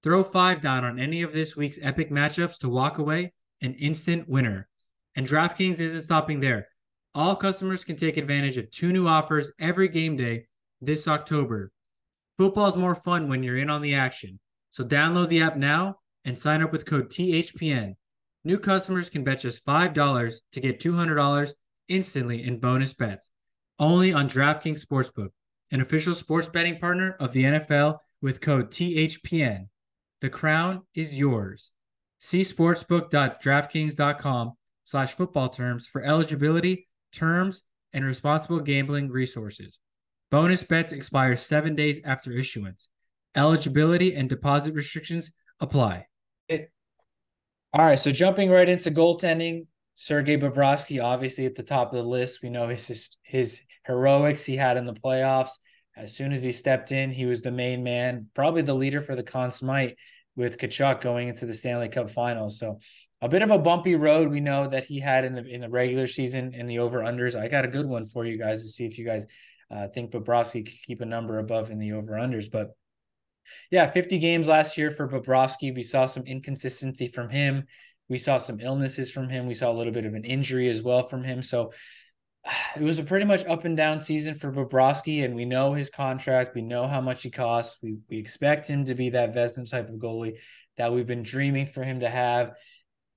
Throw five down on any of this week's epic matchups to walk away an instant winner. And DraftKings isn't stopping there. All customers can take advantage of two new offers every game day this October. Football is more fun when you're in on the action. So download the app now and sign up with code THPN. New customers can bet just $5 to get $200 instantly in bonus bets. Only on DraftKings Sportsbook, an official sports betting partner of the NFL with code THPN. The crown is yours. See sportsbook.draftkings.com slash football terms for eligibility, terms, and responsible gambling resources. Bonus bets expire seven days after issuance. Eligibility and deposit restrictions apply. It, all right, so jumping right into goaltending, Sergei Bobrovsky, obviously at the top of the list. We know his his heroics he had in the playoffs. As soon as he stepped in, he was the main man, probably the leader for the Conn Smythe with Tkachuk going into the Stanley Cup Finals. So a bit of a bumpy road we know that he had in the in the regular season in the over unders. I got a good one for you guys to see if you guys uh, think Bobrovsky could keep a number above in the over unders. But yeah, 50 games last year for Bobrovsky. We saw some inconsistency from him. We saw some illnesses from him. We saw a little bit of an injury as well from him. So <sighs> it was a pretty much up and down season for Bobrovsky, and we know his contract. We know how much he costs. We we expect him to be that Vezina type of goalie that we've been dreaming for him to have.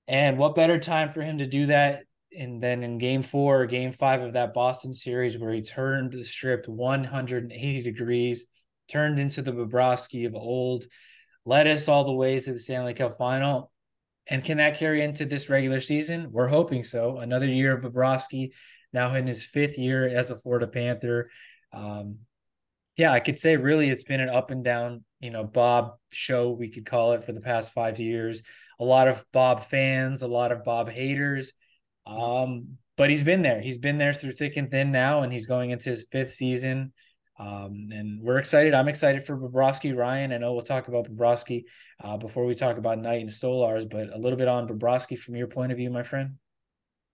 And what better time for him to do that and then in game four or game five of that Boston series where he turned the strip 180 degrees, turned into the Bobrovsky of old, led us all the way to the Stanley Cup final. And can that carry into this regular season? We're hoping so. Another year of Bobrovsky now in his fifth year as a Florida Panther. Um, yeah, I could say really it's been an up and down, you know, Bob show, we could call it for the past five years. A lot of Bob fans, a lot of Bob haters. Um, but he's been there. He's been there through thick and thin now, and he's going into his fifth season. Um, and we're excited. I'm excited for Bobrovsky, Ryan. I know we'll talk about Bobrovsky uh, before we talk about Knight and Stolarz, but a little bit on Bobrovsky from your point of view, my friend.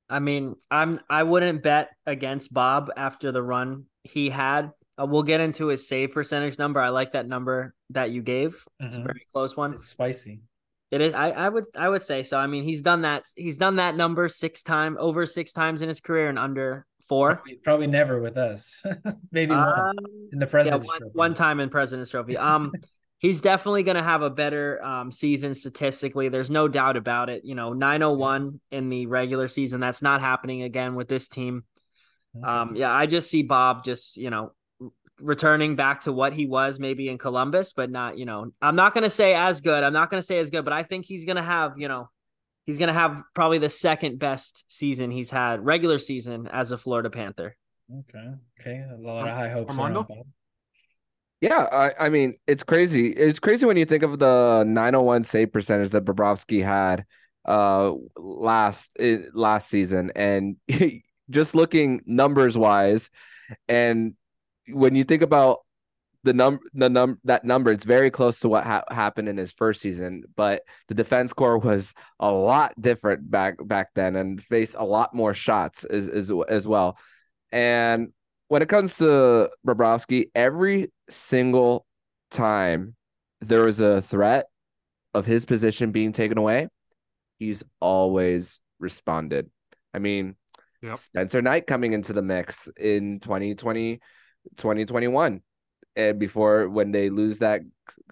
I mean, I'm I wouldn't bet against Bob after the run he had. Uh, we'll get into his save percentage number. I like that number that you gave. Mm-hmm. It's a mm-hmm. very close one. It's spicy. It is. I, I would. I would say so. I mean, he's done that. He's done that number six time over six times in his career and under four. Probably, probably never with us. <laughs> Maybe um, once in the President's yeah, one, one, time in President's Trophy. Um, <laughs> he's definitely going to have a better um, season statistically. There's no doubt about it. You know, 901 in the regular season. That's not happening again with this team. Um, yeah, I just see Bob just, you know, returning back to what he was maybe in Columbus, but not, you know, I'm not going to say as good. I'm not going to say as good, but I think he's going to have, you know, he's going to have probably the second best season he's had regular season as a Florida Panther. Okay. Okay. A lot of high hopes. Armando? Yeah, I, I mean it's crazy. It's crazy when you think of the 901 save percentage that Bobrovsky had uh last eh, last season, and <laughs> just looking numbers wise, and when you think about the num the num that number, it's very close to what ha- happened in his first season. But the defense core was a lot different back back then, and faced a lot more shots as as, as well. And when it comes to Bobrovsky, every single time there was a threat of his position being taken away, he's always responded. I mean, yep. Spencer Knight coming into the mix in 2020, 2021 and before when they lose that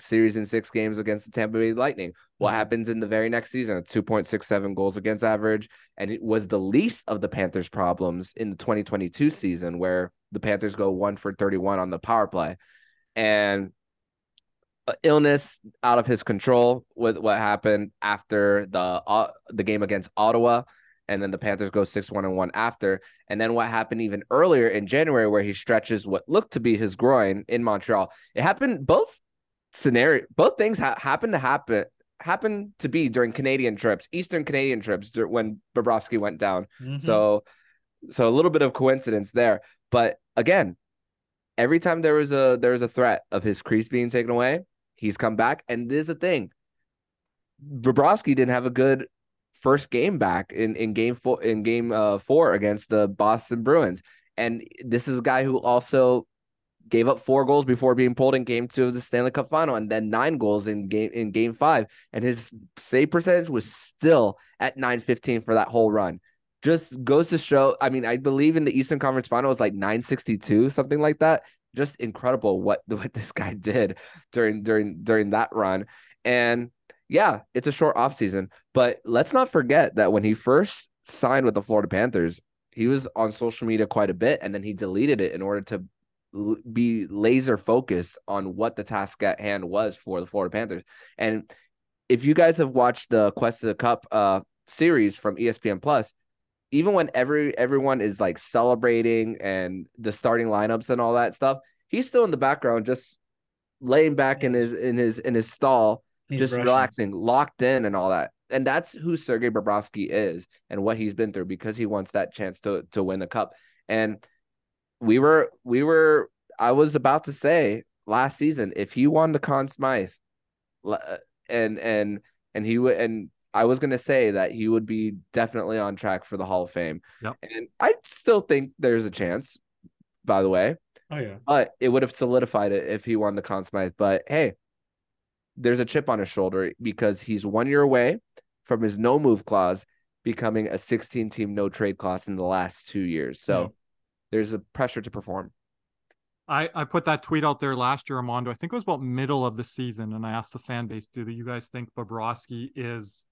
series in six games against the Tampa Bay Lightning. What mm-hmm. happens in the very next season? 2.67 goals against average. And it was the least of the Panthers' problems in the 2022 season, where the Panthers go one for 31 on the power play. And illness out of his control with what happened after the uh, the game against Ottawa and then the Panthers go 6 1 and 1 after. And then what happened even earlier in January, where he stretches what looked to be his groin in Montreal. It happened both scenario, both things ha- happened to happen. Happened to be during Canadian trips, Eastern Canadian trips, when Bobrovsky went down. Mm-hmm. So, so a little bit of coincidence there. But again, every time there was a there was a threat of his crease being taken away, he's come back. And this is a thing. Bobrovsky didn't have a good first game back in in game four in game uh, four against the Boston Bruins. And this is a guy who also gave up four goals before being pulled in game two of the Stanley Cup final, and then nine goals in game in game five. And his save percentage was still at 915 for that whole run. Just goes to show. I mean, I believe in the Eastern Conference final was like 962, something like that. Just incredible what <laughs> what this guy did during during during that run. And yeah, it's a short off season, but let's not forget that when he first signed with the Florida Panthers, he was on social media quite a bit, and then he deleted it in order to be laser focused on what the task at hand was for the Florida Panthers. And if you guys have watched the Quest of the Cup uh series from ESPN Plus, even when every everyone is like celebrating and the starting lineups and all that stuff, he's still in the background just laying back in his in his in his stall, he's just rushing. relaxing, locked in and all that. And that's who Sergei Bobrovsky is and what he's been through because he wants that chance to to win the cup. And we were we were I was about to say last season if he won the Conn Smythe, uh, and and and he would and I was gonna say that he would be definitely on track for the Hall of Fame. Yep. And I still think there's a chance. By the way. Oh yeah. But it would have solidified it if he won the Conn Smythe. But hey, there's a chip on his shoulder because he's one year away from his no move clause becoming a 16 team no trade clause in the last two years. So mm-hmm. there's a pressure to perform. I, I put that tweet out there last year, Armando. I think it was about middle of the season, and I asked the fan base, "Do you guys think Bobrovsky is,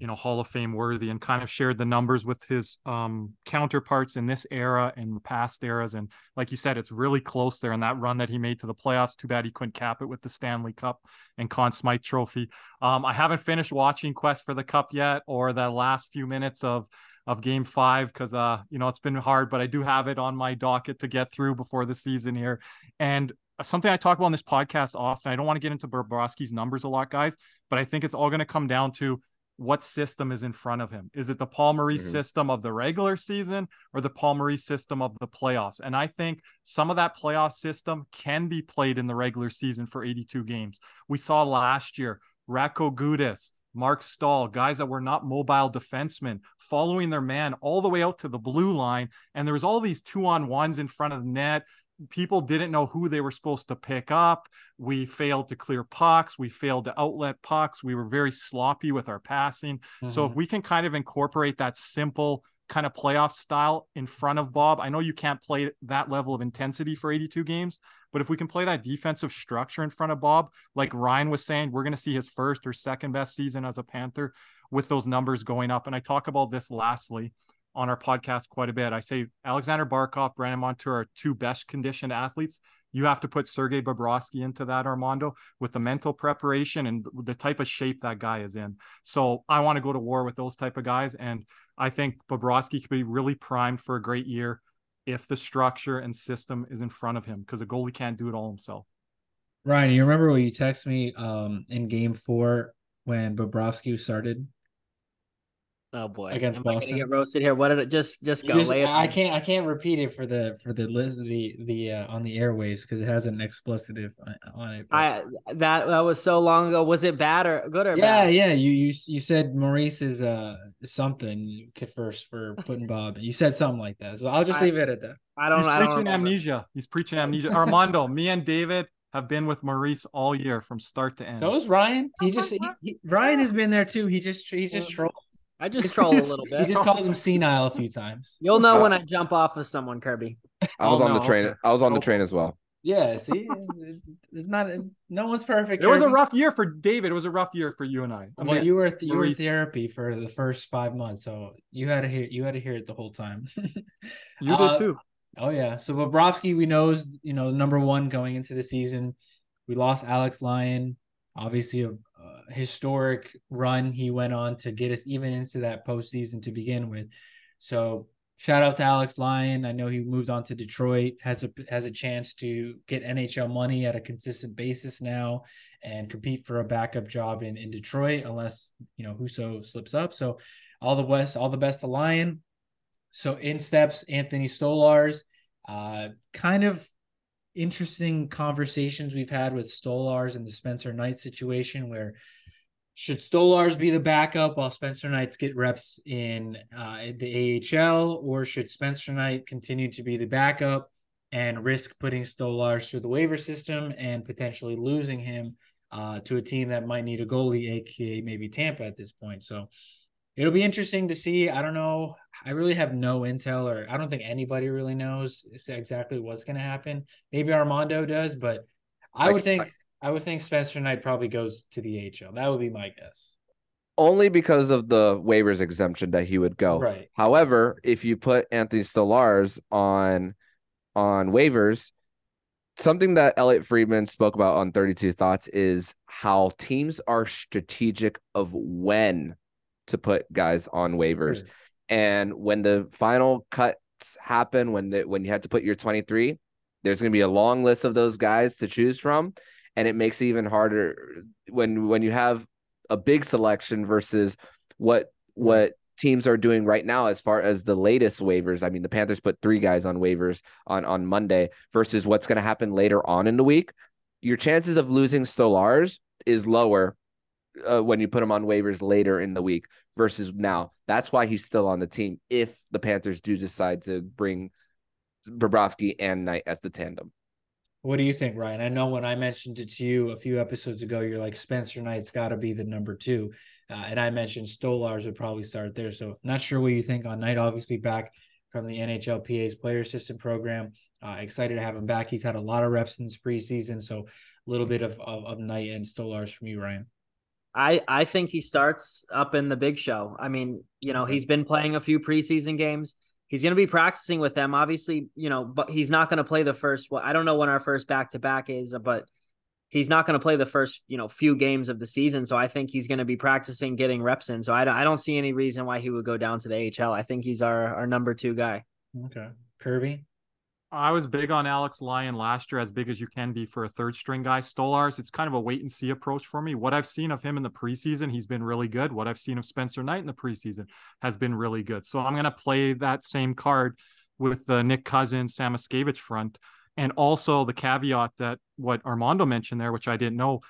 you know, Hall of Fame worthy?" And kind of shared the numbers with his um, counterparts in this era and the past eras. And like you said, it's really close there in that run that he made to the playoffs. Too bad he couldn't cap it with the Stanley Cup and Conn Smythe Trophy. Um, I haven't finished watching Quest for the Cup yet, or the last few minutes of of game five because uh you know it's been hard but i do have it on my docket to get through before the season here and something i talk about on this podcast often i don't want to get into Bobrovsky's numbers a lot guys but i think it's all going to come down to what system is in front of him is it the paul mm-hmm. system of the regular season or the paul system of the playoffs and i think some of that playoff system can be played in the regular season for 82 games we saw last year Radko Gudas, Marc Staal, guys that were not mobile defensemen, following their man all the way out to the blue line. And there was all these two on ones in front of the net. People didn't know who they were supposed to pick up. We failed to clear pucks. We failed to outlet pucks. We were very sloppy with our passing. Mm-hmm. So if mm-hmm. we can kind of incorporate that simple kind of playoff style in front of Bob, I know you can't play that level of intensity for 82 games, but if we can play that defensive structure in front of Bob, like Ryan was saying, we're going to see his first or second best season as a Panther with those numbers going up. And I talk about this lastly on our podcast quite a bit. I say Alexander Barkov, Brandon Montour are two best conditioned athletes. You have to put Sergei Bobrovsky into that, Armando, with the mental preparation and the type of shape that guy is in. So I want to go to war with those type of guys. And I think Bobrovsky could be really primed for a great year if the structure and system is in front of him because a goalie can't do it all himself. Ryan, you remember when you texted me um, in game four when Bobrovsky started? Oh boy, against Am Boston, get roasted here. What did it just just go? Just, I can't I can't repeat it for the for the list the the uh, on the airwaves because it has an expletive on it. But... I that that was so long ago. Was it bad or good or yeah bad? yeah yeah. you you you said Maurice is uh something first for putting <laughs> Bob. You said something like that, so I'll just I, leave it at that. I don't. He's I preaching don't amnesia. He's preaching amnesia. Armando, me and David have been with Maurice all year from start to end. So is Ryan. He just he, he, Ryan has been there too. He just he's just trolling. I <laughs> just troll a little bit. You just called him senile a few times. You'll know uh, when I jump off of someone, Kirby. I was oh, on no, the train. I was on the train as well. Yeah, see, it's not. No one's perfect. It was a rough year for David. It was a rough year for you and I. I well, you were you were therapy for the first five months, so you had to hear you had to hear it the whole time. <laughs> you uh, did too. Oh yeah. So Bobrovsky, we know is you know number one going into the season. We lost Alex Lyon, obviously a, historic run he went on to get us even into that postseason to begin with. So shout out to Alex Lyon. I know he moved on to Detroit, has a has a chance to get NHL money at a consistent basis now and compete for a backup job in, in Detroit, unless you know Husso slips up. So all the best, all the best to Lyon. So in steps Anthony Stolarz, Uh, kind of interesting conversations we've had with Stolarz and the Spencer Knight situation where should Stolarz be the backup while Spencer Knights get reps in uh, the AHL, or should Spencer Knight continue to be the backup and risk putting Stolarz through the waiver system and potentially losing him uh, to a team that might need a goalie, aka maybe Tampa at this point. So it'll be interesting to see. I don't know. I really have no intel, or I don't think anybody really knows exactly what's going to happen. Maybe Armando does, but I would think I would think Spencer Knight probably goes to the AHL. That would be my guess. Only because of the waivers exemption that he would go. Right. However, if you put Anthony Stolarz on on waivers, something that Elliotte Friedman spoke about on 32 Thoughts is how teams are strategic of when to put guys on waivers. And when the final cuts happen, when the, when you had to put your 23, there's going to be a long list of those guys to choose from, and it makes it even harder when when you have a big selection versus what hmm. what teams are doing right now as far as the latest waivers. I mean, the Panthers put three guys on waivers on on Monday versus what's going to happen later on in the week. Your chances of losing Stolarz is lower uh, when you put him on waivers later in the week versus now. That's why he's still on the team if the Panthers do decide to bring Bobrovsky and Knight as the tandem. What do you think, Ryan? I know when I mentioned it to you a few episodes ago, you're like Spencer Knight's got to be the number two, uh, and I mentioned Stolarz would probably start there. So not sure what you think on Knight. Obviously back from the NHLPA's player assistant program. Uh, excited to have him back. He's had a lot of reps in this preseason, so a little bit of of, of Knight and Stolarz from you, Ryan. I I think he starts up in the big show. I mean, you know, he's been playing a few preseason games he's going to be practicing with them. Obviously, you know, but he's not going to play the first. Well, I don't know when our first back to back is, but he's not going to play the first, you know, few games of the season. So I think he's going to be practicing, getting reps in. So I, I don't see any reason why he would go down to the AHL. I think he's our our number two guy. Okay, Kirby. I was big on Alex Lyon last year, as big as you can be for a third string guy. Stolarz, it's kind of a wait and see approach for me. What I've seen of him in the preseason, he's been really good. What I've seen of Spencer Knight in the preseason has been really good. So I'm going to play that same card with the Nick Cousins, Samoskevich front. And also the caveat that what Armando mentioned there, which I didn't know,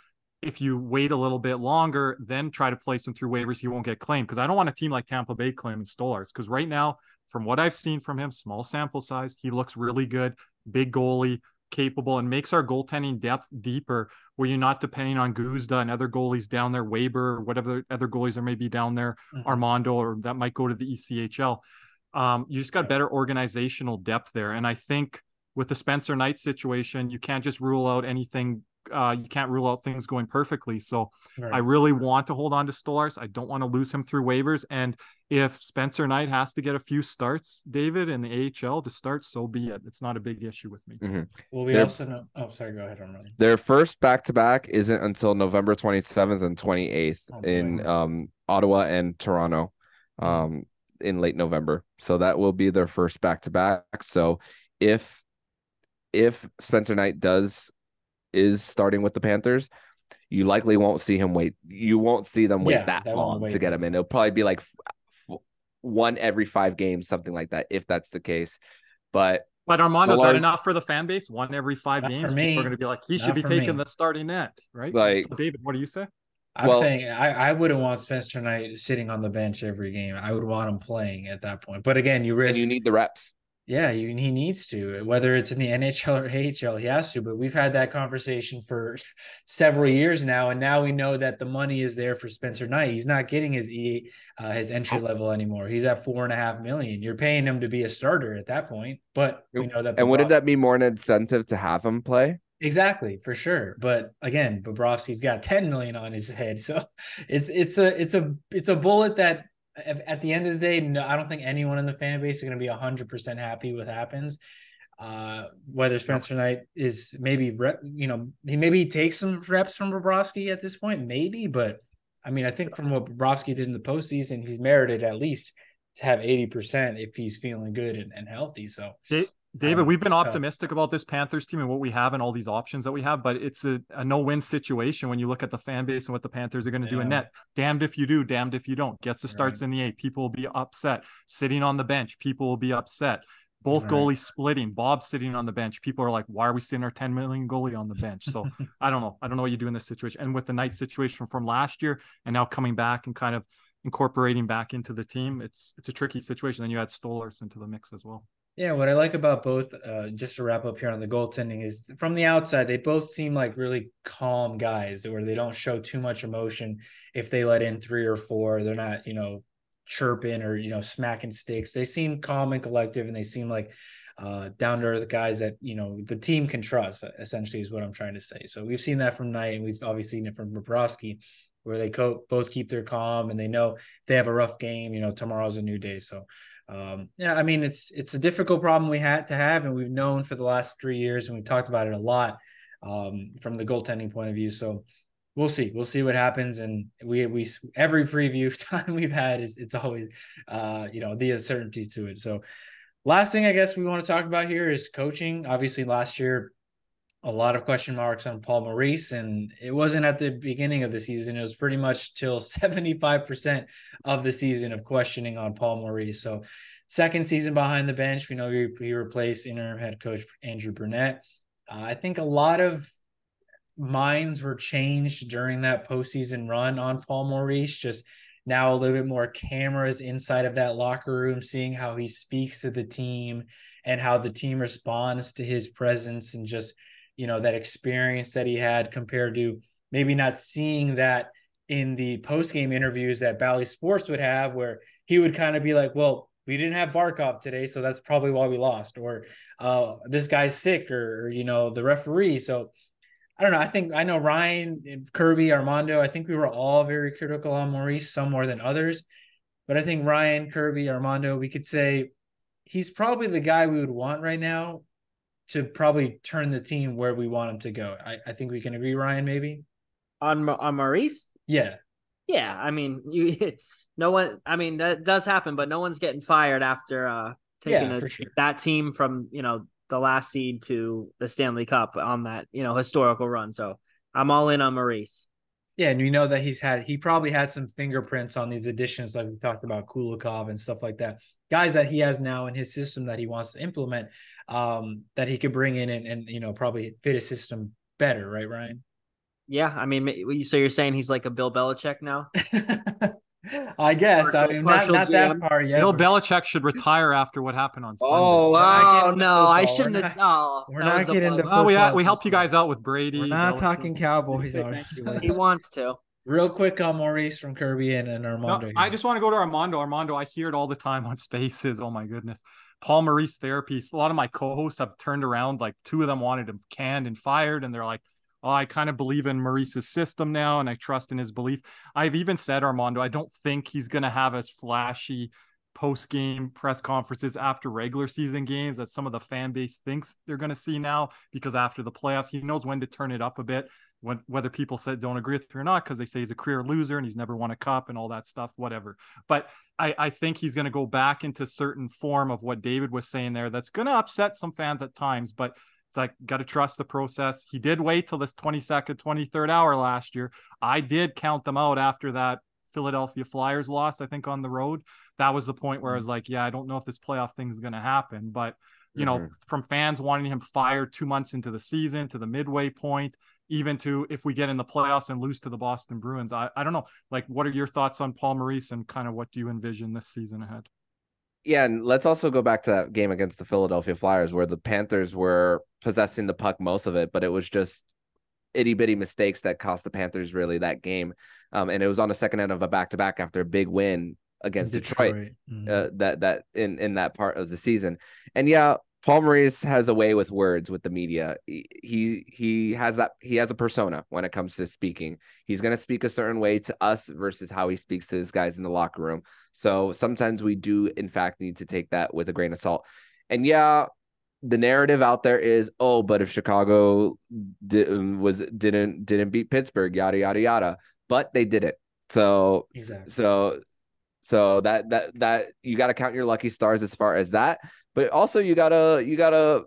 if you wait a little bit longer, then try to place him through waivers, he won't get claimed. Because I don't want a team like Tampa Bay claiming Stolarz. Because right now, from what I've seen from him, small sample size, he looks really good, big goalie, capable, and makes our goaltending depth deeper where you're not depending on Guzda and other goalies down there, Weber, or whatever other goalies there may be down there, mm-hmm. Armando, or that might go to the ECHL. Um, you just got better organizational depth there. And I think with the Spencer Knight situation, you can't just rule out anything uh, you can't rule out things going perfectly. So right. I really want to hold on to Stolarz. I don't want to lose him through waivers. And if Spencer Knight has to get a few starts, David, in the AHL to start, so be it. It's not a big issue with me. Mm-hmm. Well, we also know. Oh, sorry. Go ahead, Armando. Their first back to back isn't until November 27th and 28th oh, in um, Ottawa and Toronto um, in late November. So that will be their first back to back. So if if Spencer Knight does is starting with the Panthers, you likely won't see him wait. You won't see them wait yeah, that long wait. to get him in. It'll probably be like one every five games, something like that, if that's the case. But but Armando, is that enough for the fan base? One every five games, people are going to be like, he should be taking me. the starting net, right? Like, so David, what do you say? I'm well, saying I, I wouldn't want Spencer Knight sitting on the bench every game. I would want him playing at that point. But again, you risk you need the reps. Yeah, you, he needs to, whether it's in the <laughs> NHL or AHL, he has to. But we've had that conversation for <laughs> several years now, and now we know that the money is there for Spencer Knight. He's not getting his e uh, his entry level anymore. He's at four and a half million. You're paying him to be a starter at that point, but we know that. And wouldn't that be more an incentive to have him play? Exactly, for sure. But again, Bobrovsky's got 10 million on his head. So <laughs> it's it's a it's a it's a bullet that at the end of the day, no, I don't think anyone in the fan base is going to be hundred percent happy with happens. Uh, whether Spencer Knight is maybe rep, you know, he maybe takes some reps from Bobrovsky at this point, maybe, but I mean, I think from what Bobrovsky did in the postseason, he's merited at least to have 80% if he's feeling good and, and healthy. So David, we've been um, optimistic about this Panthers team and what we have and all these options that we have, but it's a, a no-win situation when you look at the fan base and what the Panthers are going to yeah. do in net. Damned if you do, damned if you don't. Gets the starts right. in the A. People will be upset. Sitting on the bench, people will be upset. Both right. goalies splitting. Bob sitting on the bench. People are like, "Why are we sitting our 10 million goalie on the bench?" So <laughs> I don't know. I don't know what you do in this situation. And with the Knight situation from last year, and now coming back and kind of incorporating back into the team, it's it's a tricky situation. Then you add Stolarz into the mix as well. Yeah, what I like about both, uh, just to wrap up here on the goaltending, is from the outside, they both seem like really calm guys where they don't show too much emotion if they let in three or four. They're not, you know, chirping or, you know, smacking sticks. They seem calm and collective and they seem like uh, down to earth guys that, you know, the team can trust, essentially, is what I'm trying to say. So we've seen that from Knight and we've obviously seen it from Bobrovsky where they co- both keep their calm and they know they have a rough game, you know, tomorrow's a new day. So um, yeah, I mean it's it's a difficult problem we had to have, and we've known for the last three years, and we've talked about it a lot um, from the goaltending point of view. So we'll see, we'll see what happens, and we we every preview <laughs> time we've had is it's always uh, you know the uncertainty to it. So last thing I guess we want to talk about here is coaching. Obviously, last year a lot of question marks on Paul Maurice, and it wasn't at the beginning of the season. It was pretty much till <laughs> 75% of the season of questioning on Paul Maurice. So, second season behind the bench, we know he, he replaced interim head coach Andrew Brunette. Uh, I think a lot of minds were changed during that postseason run on Paul Maurice. Just now, a little bit more cameras inside of that locker room, seeing how he speaks to the team and how the team responds to his presence and just you know that experience that he had compared to maybe not seeing that in the post game interviews that Bally Sports would have, where he would kind of be like, "Well, we didn't have Barkov today, so that's probably why we lost," or uh, "This guy's sick," or, or you know the referee. So I don't know. I think I know Ryan, Kirby, Armando. I think we were all very critical on Maurice, some more than others. But I think Ryan, Kirby, Armando, we could say he's probably the guy we would want right now to probably turn the team where we want him to go. I, I think we can agree, Ryan, maybe on on Maurice. Yeah, yeah. I mean, <laughs> you no one. I mean, that does happen, but no one's getting fired after uh taking yeah, a, sure. that team from you know the last seed to the Stanley Cup on that you know historical run. So I'm all in on Maurice. Yeah, and we know that he's had he probably had some fingerprints on these additions, like we talked about Kulikov and stuff like that. Guys that he has now in his system that he wants to implement um, that he could bring in and, and you know probably fit his system better, right, Ryan? Yeah, I mean, so you're saying he's like a Bill Belichick now? <laughs> I guess. Partial, I mean, not, not that far yet. Bill Belichick should retire after what happened on Sunday. Oh, wow. no, I shouldn't have. Oh, we're not getting into oh, we, we helped you guys out with Brady. We're not Belichick. talking Cowboys. he wants to. Real quick on Maurice from Kirby and, and Armando. No, I just want to go to Armando. Armando, I hear it all the time on <laughs> spaces. Oh my goodness. Paul Maurice therapy. A lot of my co-hosts have turned around. Like two of them wanted him canned and fired, and they're like, "Oh, I kind of believe in Maurice's system now, and I trust in his belief." I've even said, Armando, I don't think he's going to have as flashy post-game press conferences after regular season games that some of the fan base thinks they're going to see now. Because after the playoffs, he knows when to turn it up a bit whether people said don't agree with it or not because they say he's a career loser and he's never won a cup and all that stuff whatever but i, I think he's going to go back into certain form of what david was saying there that's going to upset some fans at times but it's like got to trust the process he did wait till this 22nd 23rd hour last year i did count them out after that philadelphia flyers loss i think on the road that was the point where i was mm-hmm. like yeah i don't know if this playoff thing is going to happen but you mm-hmm. know from fans wanting him fired two months into the season to the midway point even to if we get in the playoffs and lose to the Boston Bruins. I, I don't know. Like, what are your thoughts on Paul Maurice and kind of what do you envision this season ahead? Yeah, and let's also go back to that game against the Philadelphia Flyers where the Panthers were possessing the puck most of it, but it was just itty bitty mistakes that cost the Panthers really that game. Um, and it was on the second end of a back to back after a big win against Detroit, Detroit. Mm-hmm. Uh, that that in in that part of the season. And yeah, Paul Maurice has a way with words with the media. He he has that he has a persona when it comes to speaking. He's going to speak a certain way to us versus how he speaks to his guys in the locker room. So sometimes we do in fact need to take that with a grain of salt. And yeah, the narrative out there is, "Oh, but if Chicago did, um, was didn't didn't beat Pittsburgh, yada yada yada." But they did it. So exactly. so so that that that you got to count your lucky stars as far as that but also you gotta you gotta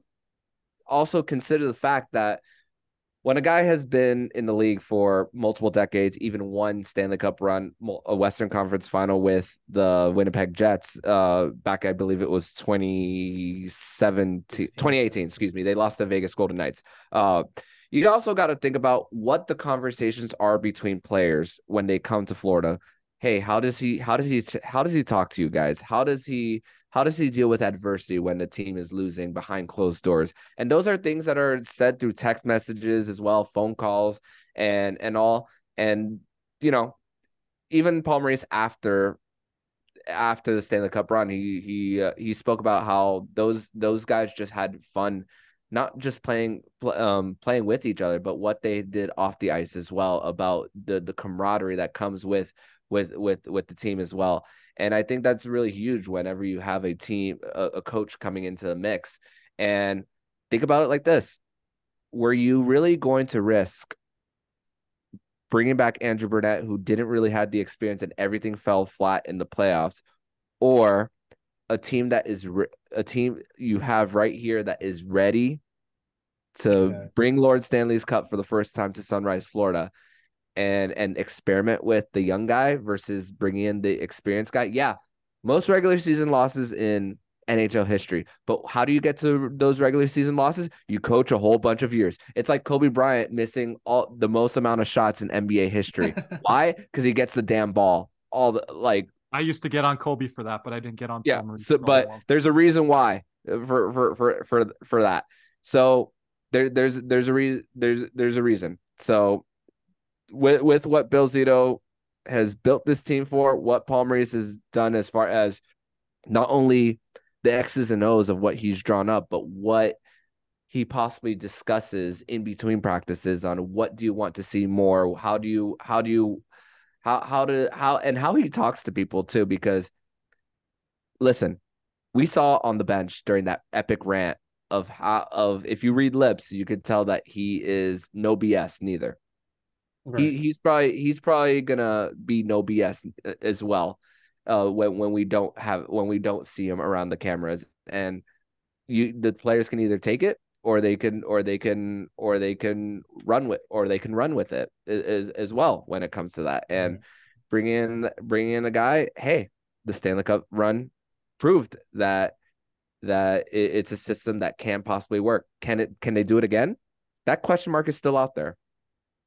also consider the fact that when a guy has been in the league for multiple decades, even one Stanley Cup run, a Western Conference final with the Winnipeg Jets, uh, back, I believe it was 2017, 2018, excuse me, they lost the Vegas Golden Knights. Uh, you also got to think about what the conversations are between players when they come to Florida hey, how does he how does he how does he talk to you guys? How does he how does he deal with adversity when the team is losing behind closed doors? And those are things that are said through text messages as well, phone calls and and all. And you know, even Paul Maurice after after the Stanley Cup run, he he uh, he spoke about how those those guys just had fun, not just playing um playing with each other, but what they did off the ice as well. About the the camaraderie that comes with with with with the team as well. And I think that's really huge whenever you have a team, a, a coach coming into the mix. And think about it like this: Were you really going to risk bringing back Andrew Brunette, who didn't really have the experience and everything fell flat in the playoffs, or a team that is re- a team you have right here that is ready to exactly. bring Lord Stanley's Cup for the first time to Sunrise, Florida, and and experiment with the young guy versus bringing in the experienced guy. Yeah, most regular season losses in NHL history. But how do you get to those regular season losses? You coach a whole bunch of years. It's like Kobe Bryant missing all the most amount of shots in NBA history. <laughs> Why? Because he gets the damn ball. All the like. I used to get on Kobe for that, but I didn't get on. Yeah, so, but there's a reason why uh, for for for for for that. So there there's there's a reason there's there's a reason. So with with what Bill Zito has built this team for, what Paul Maurice has done as far as not only the X's and O's of what he's drawn up, but what he possibly discusses in between practices on what do you want to see more? How do you how do you how how to how and how he talks to people too? Because listen, we saw on the bench during that epic rant of how of if you read lips, you could tell that he is no BS neither. Right. He he's probably he's probably gonna be no BS as well. Uh, when when we don't have when we don't see him around the cameras, and you the players can either take it or they can or they can or they can run with or they can run with it as as well when it comes to that. And mm-hmm. bring in bring in a guy. Hey, the Stanley Cup run proved that that it's a system that can possibly work. Can it? Can they do it again? That question mark is still out there.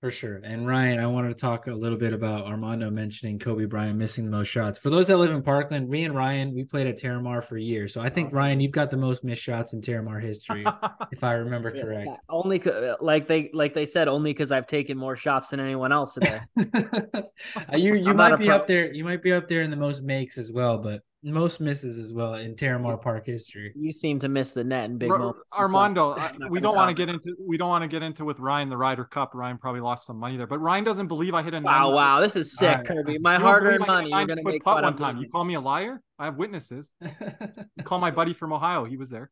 For sure. And Ryan, I wanted to talk a little bit about Armando mentioning Kobe Bryant missing the most shots. For those that live in Parkland, me and Ryan, we played at Terramar for years. So I think Ryan, you've got the most missed shots in Terramar history, <laughs> if I remember yeah, correct. Yeah. Only like they like they said, only because I've taken more shots than anyone else today. <laughs> you <laughs> you I'm might be pro- up there. You might be up there in the most makes as well, but most misses as well in Terramar Park history. You seem to miss the net in big moments. Armando, so we don't want to get into we don't want to get into with Ryan the Ryder Cup. Ryan probably lost some money there, but Ryan doesn't believe I hit a. Wow, wow, this is sick, right. Kirby. My hard-earned money. You're gonna make fun one time. You call me a liar? I have witnesses. you call my buddy from Ohio. He was there.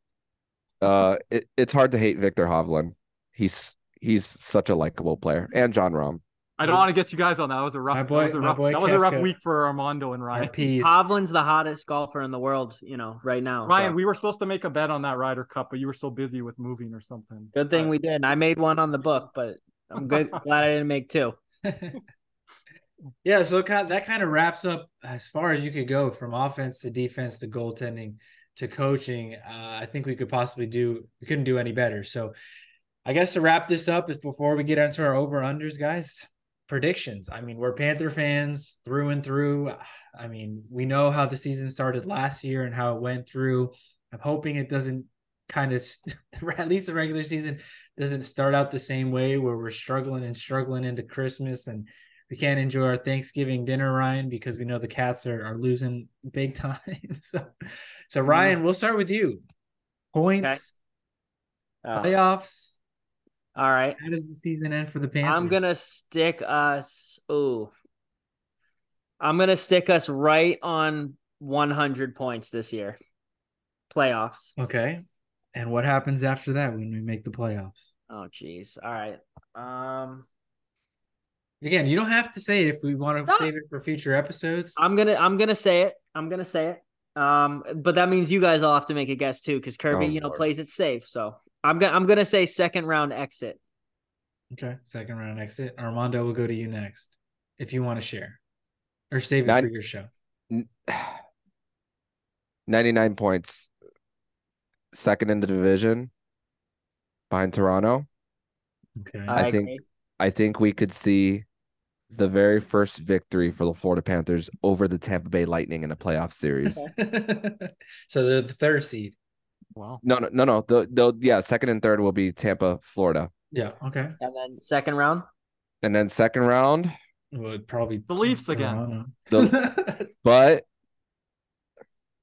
Uh, it, it's hard to hate Viktor Hovland. He's he's such a likable player, and Jon Rahm. I don't want to get you guys on that. That was a rough. Boy, that was a rough, that was a rough week for Armando and Ryan. Hovland's the hottest golfer in the world, you know, right now. Ryan, so. we were supposed to make a bet on that Ryder Cup, but you were so busy with moving or something. Good thing we did. I made one on the book, but I'm good. <laughs> glad I didn't make two. <laughs> yeah, so that kind of wraps up as far as you could go from offense to defense to goaltending to coaching. Uh, I think we could possibly do. We couldn't do any better. So. I guess to wrap this up is before we get into our over unders, guys predictions. I mean, we're Panther fans through and through. I mean, we know how the season started last year and how it went through. I'm hoping it doesn't kind of, <laughs> at least the regular season, doesn't start out the same way where we're struggling and struggling into Christmas and we can't enjoy our Thanksgiving dinner, Ryan, because we know the cats are, are losing big <laughs> time. so, so Ryan, we'll start with you. Points, okay. uh, playoffs all right. How does the season end for the Panthers? I'm gonna stick us. Oh, I'm gonna stick us right on 100 points this year. Playoffs. Okay. And what happens after that when we make the playoffs? Oh, geez. All right. Um. Again, you don't have to say it if we want to no. save it for future episodes. I'm gonna. I'm gonna say it. I'm gonna say it. Um, but that means you guys all have to make a guess too, because Kirby, oh, you know, Lord. plays it safe. So I'm gonna I'm gonna say second round exit. Okay, second round exit. Armando will go to you next, if you want to share, or save it Nine, for your show. <sighs> Ninety nine points, second in the division, behind Toronto. Okay, I, I think agree. I think we could see the very first victory for the Florida Panthers over the Tampa Bay Lightning in a playoff series. <laughs> so they're the third seed. Wow. No, no, no, no. They'll, they'll, yeah, second and third will be Tampa, Florida. Yeah. Okay. And then second round. And then second round, Would probably The Leafs again. the, <laughs> but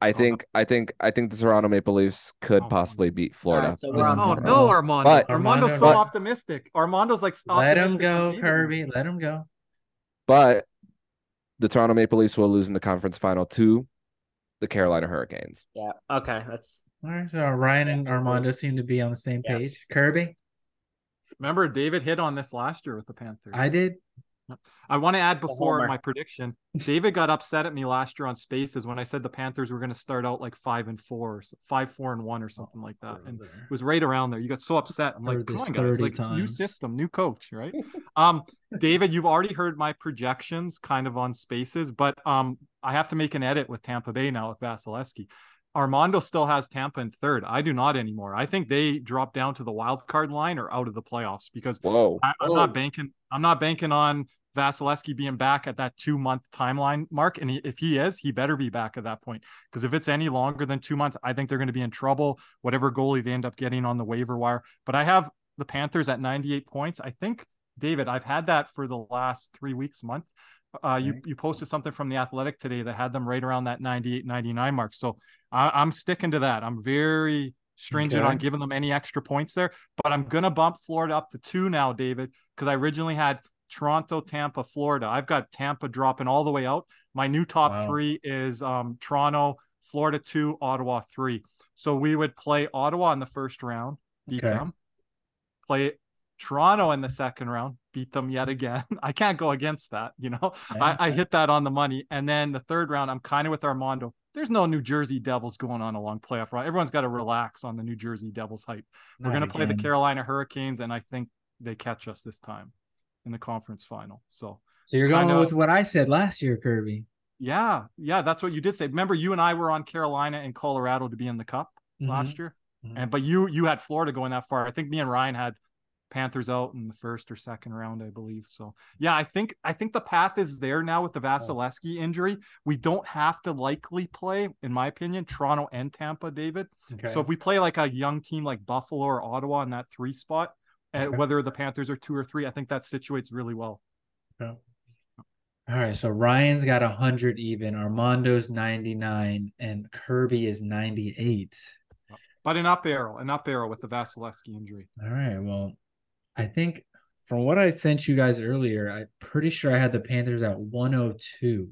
I think, I think, I think the Toronto Maple Leafs could Oh, possibly beat Florida. Alright, so we're Oh no, Armando! But- Armando's so But- optimistic. Armando's like Let him go. Kirby. Let him go. but the Toronto Maple Leafs will lose in the conference final to the Carolina Hurricanes. Yeah. Okay. That's All right. So Ryan and Armando seem to be on the same Yeah. page. Kirby, Remember, David hit on this last year with the Panthers. I did. I want to add before my prediction. David got upset at me last year on Spaces when I said the Panthers were going to start out like five and four, or so- five four and one, or something like that, and it was right around there. You got so upset. I'm like, come on, guys, 30 like it's new system, new coach, right? <laughs> um, David, you've already heard my projections kind of on Spaces, but um, I have to make an edit with Tampa Bay now with Vasilevskiy. Armando still has Tampa in third. I do not anymore. I think they drop down to the wild card line or out of the playoffs because Whoa. I, I'm not banking. I'm not banking on Vasilevskiy being back at that two month timeline mark. And he, if he is, he better be back at that point. Because if it's any longer than two months, I think they're going to be in trouble. Whatever goalie they end up getting on the waiver wire. But I have the Panthers at 98 points. I think David, I've had that for the last three weeks, month. Uh, you you posted something from the Athletic today that had them right around that 98, 99 mark. So I, I'm sticking to that. I'm very stringent Okay. on giving them any extra points there. But I'm gonna bump Florida up to two now, David, because I originally had Toronto, Tampa, Florida. I've got Tampa dropping all the way out. My new top Wow. three is um, Toronto, Florida two, Ottawa three. So we would play Ottawa in the first round, beat Okay. them. Play Toronto in the second round, beat them yet again. <laughs> I can't go against that, you know. I, I hit that on the money. And then the third round, I'm kind of with Armando. There's no New Jersey Devils going on a long playoff run. Everyone's got to relax on the New Jersey Devils hype. We're going to play the. Carolina Hurricanes, and I think they catch us this time in the conference final. So, So you're going kinda- with what I said last year, Kirby. yeah, yeah, that's what you did say. Remember, you and I were on Carolina and Colorado to be in the Cup Mhm. last year, Mhm. and but you you had Florida going that far. I think me and Ryan had Panthers out in the first or second round, I believe. So yeah, I think I think the path is there now with the Vasilevskiy injury. We don't have to likely play, in my opinion, Toronto and Tampa, David. Okay. So if we play like a young team like Buffalo or Ottawa in that three spot, uh, Okay. whether the Panthers are two or three, I think that situates really well. Okay. All right, so Ryan's got 100 even, Armando's 99, and Kirby is 98. But an up arrow, an up arrow with the Vasilevskiy injury. All right, well, I think from what I sent you guys earlier, I'm pretty sure I had the Panthers at 102.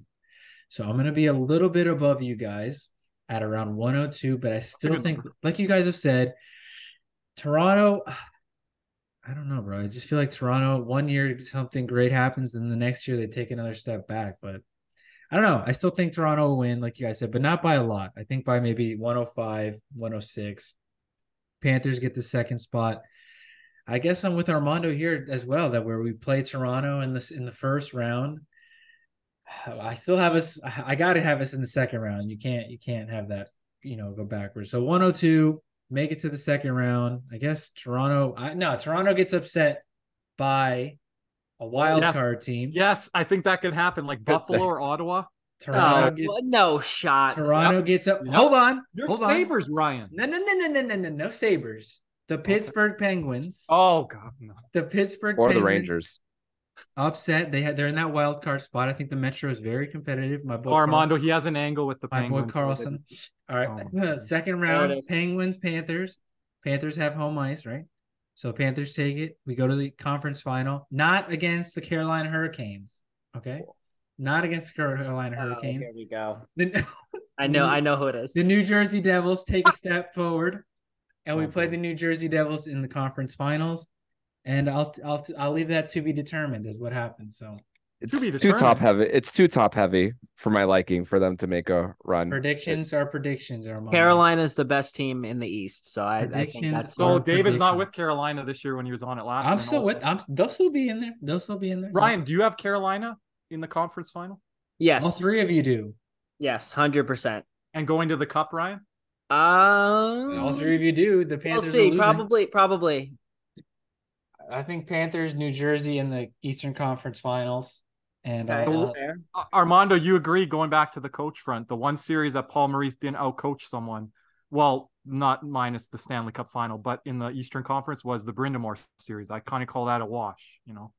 So I'm going to be a little bit above you guys at around 102, but I still think, like you guys have said, Toronto. I don't know, bro. I just feel like Toronto, one year something great happens, and the next year they take another step back. But I don't know. I still think Toronto will win, like you guys said, but not by a lot. I think by maybe 105, 106. Panthers get the second spot. I guess I'm with Armando here as well. That where we play Toronto in this in the first round. I still have us. I got to have us in the second round. You can't. You can't have that. You know, go backwards. So 102, make it to the second round. I guess Toronto. I no. Toronto gets upset by a wild Yes. card team. Yes, I think that can happen, like Buffalo or Ottawa. Toronto no, gets. no shot. Toronto gets up. Yep. Hold on. You're hold on. Sabres, Ryan. No, no, no, no, no, no, no, no Sabres. The Pittsburgh Penguins. Oh god, no. The Pittsburgh Penguins Or the Penguins Rangers. upset. They had they're in that wild card spot. I think the Metro is very competitive. My boy Armando, he has an angle with the Penguins. my boy Karlsson. All right, Oh. Uh, second round. Penguins, Panthers. Panthers have home ice, right? So Panthers take it. We go to the conference final, not against the Carolina Hurricanes. Okay, not against the Carolina Oh, Hurricanes. here we go. The, <laughs> I know. I know who it is. the New Jersey Devils take a step forward, and we Oh, play the New Jersey Devils in the conference finals. And I'll I'll I'll leave that to be determined as what happens. So It's be too top heavy. It's too top heavy for my liking for them to make a run. predictions are predictions. Armando. Carolina's the best team in the East, so I, I think that's So Or oh, David's not with Carolina this year when he was on it last I'm year. still with. I'm. They'll still be in there. They'll still be in there. Ryan, do you have Carolina in the conference final yes, all three of you do. yes, hundred percent. and going to the cup, Ryan? Um, All three of you do. The We'll Panthers. are see. Probably, probably. I think Panthers, New Jersey in the Eastern Conference Finals. And Okay, uh, uh, Armando, you agree going back to the coach front, the one series that Paul Maurice didn't outcoach someone, well, not minus the Stanley Cup final, but in the Eastern Conference was the Brind'Amour series. I kind of call that a wash, you know.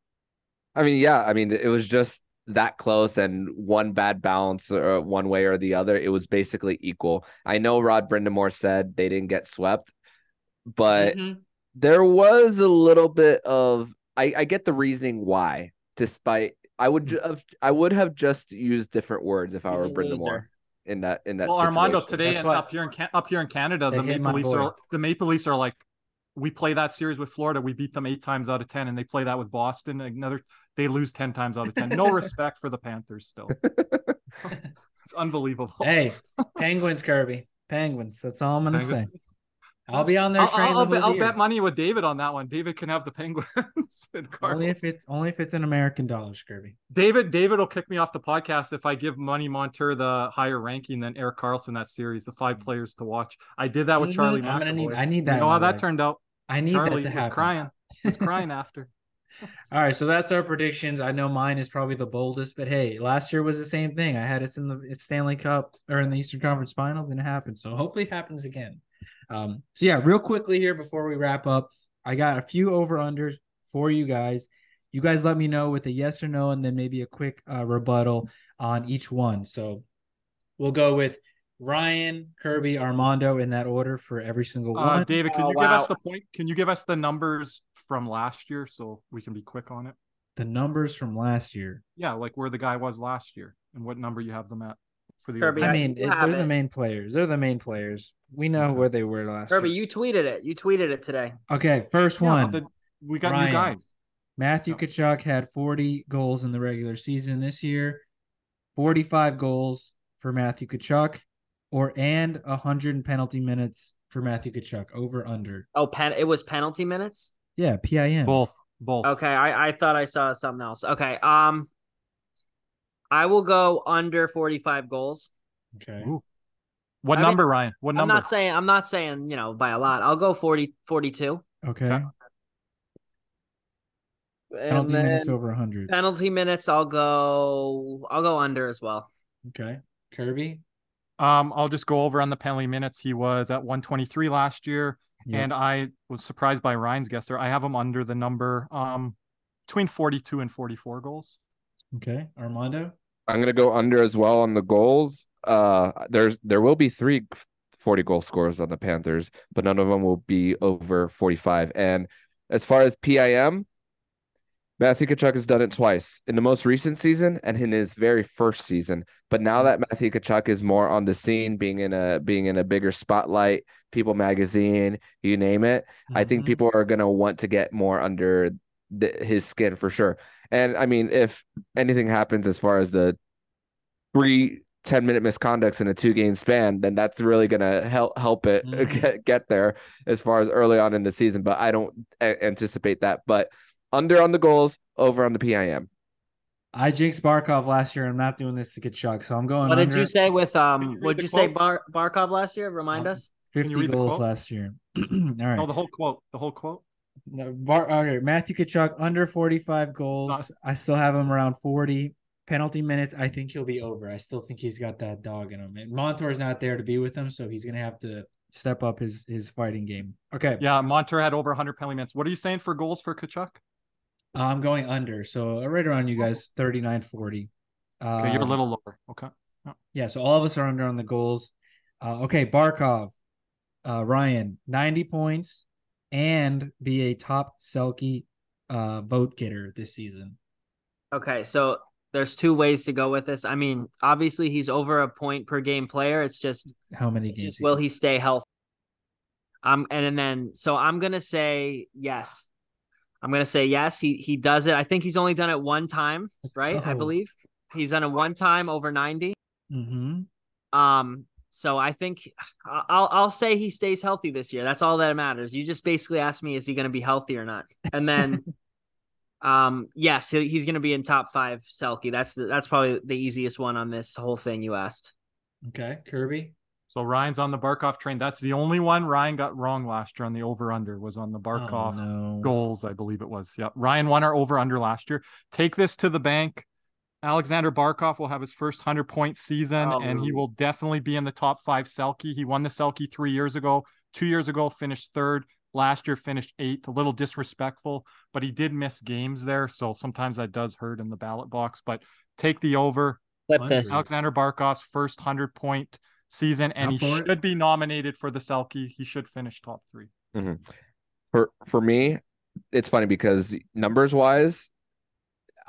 I mean, yeah, I mean, it was just that close and one bad bounce or one way or the other. It was basically equal. I know Rod Brind'Amour said they didn't get swept, but Mhm. there was a little bit of I, I get the reasoning why, despite I would ju- have I would have just used different words if I He's were a Brind'Amour in that in that Well, Armando, today and up here in up here in Canada, They the hit Maple Leafs boy. are the Maple Leafs are like we play that series with Florida, we beat them eight times out of ten, and they play that with Boston. Another they lose ten times out of ten. No <laughs> respect for the Panthers still. <laughs> It's unbelievable. hey, Penguins, Kirby, Penguins. That's all I'm gonna Penguins. say. I'll be on there. I'll. I'll, the bet, I'll bet money with David on that one. David can have the Penguins <laughs> and Only if it's only if it's in American dollars, Kirby. David David will kick me off the podcast if I give Money Montour the higher ranking than Erik Karlsson that series, the five mm. players to watch. I did that with. Charlie. I'm gonna need-. I need that in know how that life. turned out. I need Charlie that to was happen. crying. He was crying <laughs> after. All right, so that's our predictions. I know mine is probably the boldest, but hey, last year was the same thing. I had us in the Stanley Cup or in the Eastern Conference Finals, and it happened. So hopefully it happens again. Um, so yeah, real quickly here before we wrap up, I got a few over unders for you guys. You guys let me know with a yes or no, and then maybe a quick uh, rebuttal on each one. So we'll go with Ryan, Kirby, Armando in that order for every single Uh, one. David, can Oh, you give us the point? Can you give us the numbers from last year so we can be quick on it? the numbers from last year. Yeah, like where the guy was last year and what number you have them at for the Kirby, I mean, it, they're the main players. They're the main players. We know Okay. where they were last Kirby, year. you tweeted it. You tweeted it today. Okay, first Yeah, one. but the- we got Ryan. new guys. Matthew Yeah. Tkachuk had 40 goals in the regular season this year. 45 goals for Matthew Tkachuk, or and 100 penalty minutes for Matthew Tkachuk. Over under. Oh, pen. It was penalty minutes. Yeah, PIM. Both, both. Okay, I I thought I saw something else. Okay, um, I will go under forty five goals. Okay. Ooh. What I mean, number, Ryan? What number? I'm not saying I'm not saying you know by a lot. I'll go 40, 42. Okay. Okay. and Penalty then minutes over 100. penalty minutes. I'll go. I'll go under as well. Okay. Kirby. Um, I'll just go over on the penalty minutes. He was at 123 last year, Yep. and I was surprised by Ryan's guess there. I have him under the number um between 42 and 44 goals. Okay. Armando. I'm gonna go under as well on the goals. Uh, there's there will be three 40 goal scorers on the Panthers, but none of them will be over 45. And as far as PIM, Matthew Tkachuk has done it twice in the most recent season and in his very first season. But now that Matthew Tkachuk is more on the scene, being in a being in a bigger spotlight, People Magazine, you name it, I think Mhm. people are gonna want to get more under the, his skin for sure. And I mean, if anything happens as far as the three 10 minute misconducts in a two game span, then that's really gonna help help it Mhm. <laughs> get, get there as far as early on in the season. But I don't a- anticipate that. But under on the goals, over on the PIM. I jinxed Barkov last year. I'm not doing this to get shocked, so I'm going. What did you say with um? you What did the you say, quote? Bar- Barkov last year? Remind Um, us. 50 goals last year. <clears throat> All right. No, the whole quote. The whole quote. No, Bar, right, Matthew Tkachuk under 45 goals. Not- I still have him around 40 penalty minutes. I think he'll be over. I still think he's got that dog in him. And Montour's not there to be with him, so he's gonna have to step up his his fighting game. Okay, Yeah, Montour had over 100 penalty minutes. What are you saying for goals for Tkachuk? I'm going under. So right around you guys, 39 40. Okay, you're a Um, little lower. Okay. Yeah, so all of us are under on the goals. Uh, okay, Barkov, uh, Ryan, 90 points and be a top Selke uh, vote getter this season. Okay, so there's two ways to go with this. I mean, obviously he's over a point per game player. It's just, How many games? just will he stay healthy? Um, and, and then so I'm gonna say yes. I'm gonna say yes. He he does it. I think he's only done it one time, right? I Oh. believe he's done it one time over 90. Mhm. Um, so I think I'll I'll say he stays healthy this year. That's all that matters. You just basically asked me, is he going to be healthy or not? And then, <laughs> um, yes, he's going to be in top five. Selke. That's the, that's probably the easiest one on this whole thing you asked. Okay, Kirby. So Ryan's on the Barkov train. That's the only one Ryan got wrong last year on the over under was on the Barkov Oh, no. goals, I believe it was. Yeah. Ryan won our over under last year. Take this to the bank. Alexander Barkov will have his first 100 point season Oh. and he will definitely be in the top five Selke. He won the Selke three years ago. Two years ago, finished third. Last year, finished eighth. A little disrespectful, but he did miss games there. So sometimes that does hurt in the ballot box. But take the over. Flip this. Alexander Barkov's first 100 point season, and Up he for it. should be nominated for the Selke. He should finish top three. Mm-hmm. For for me, it's funny because numbers wise,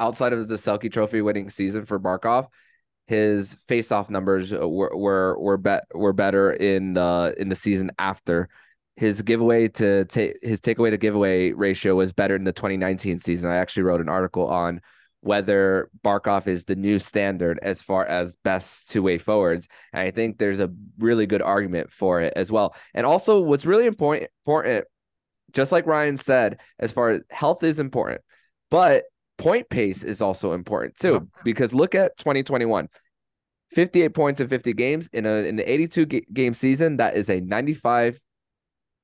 outside of the Selke Trophy winning season for Barkov, his face-off numbers were were were bet were better in the in the season after. His giveaway to take his takeaway to giveaway ratio was better in the 2019 season. I actually wrote an article on whether Barkov is the new standard as far as best two-way forwards. And I think there's a really good argument for it as well. And also what's really important important just like Ryan said, as far as health is important, but point pace is also important too. Because look at 2021, 58 points in 50 games in a in the 82 ga- game season. That is a 95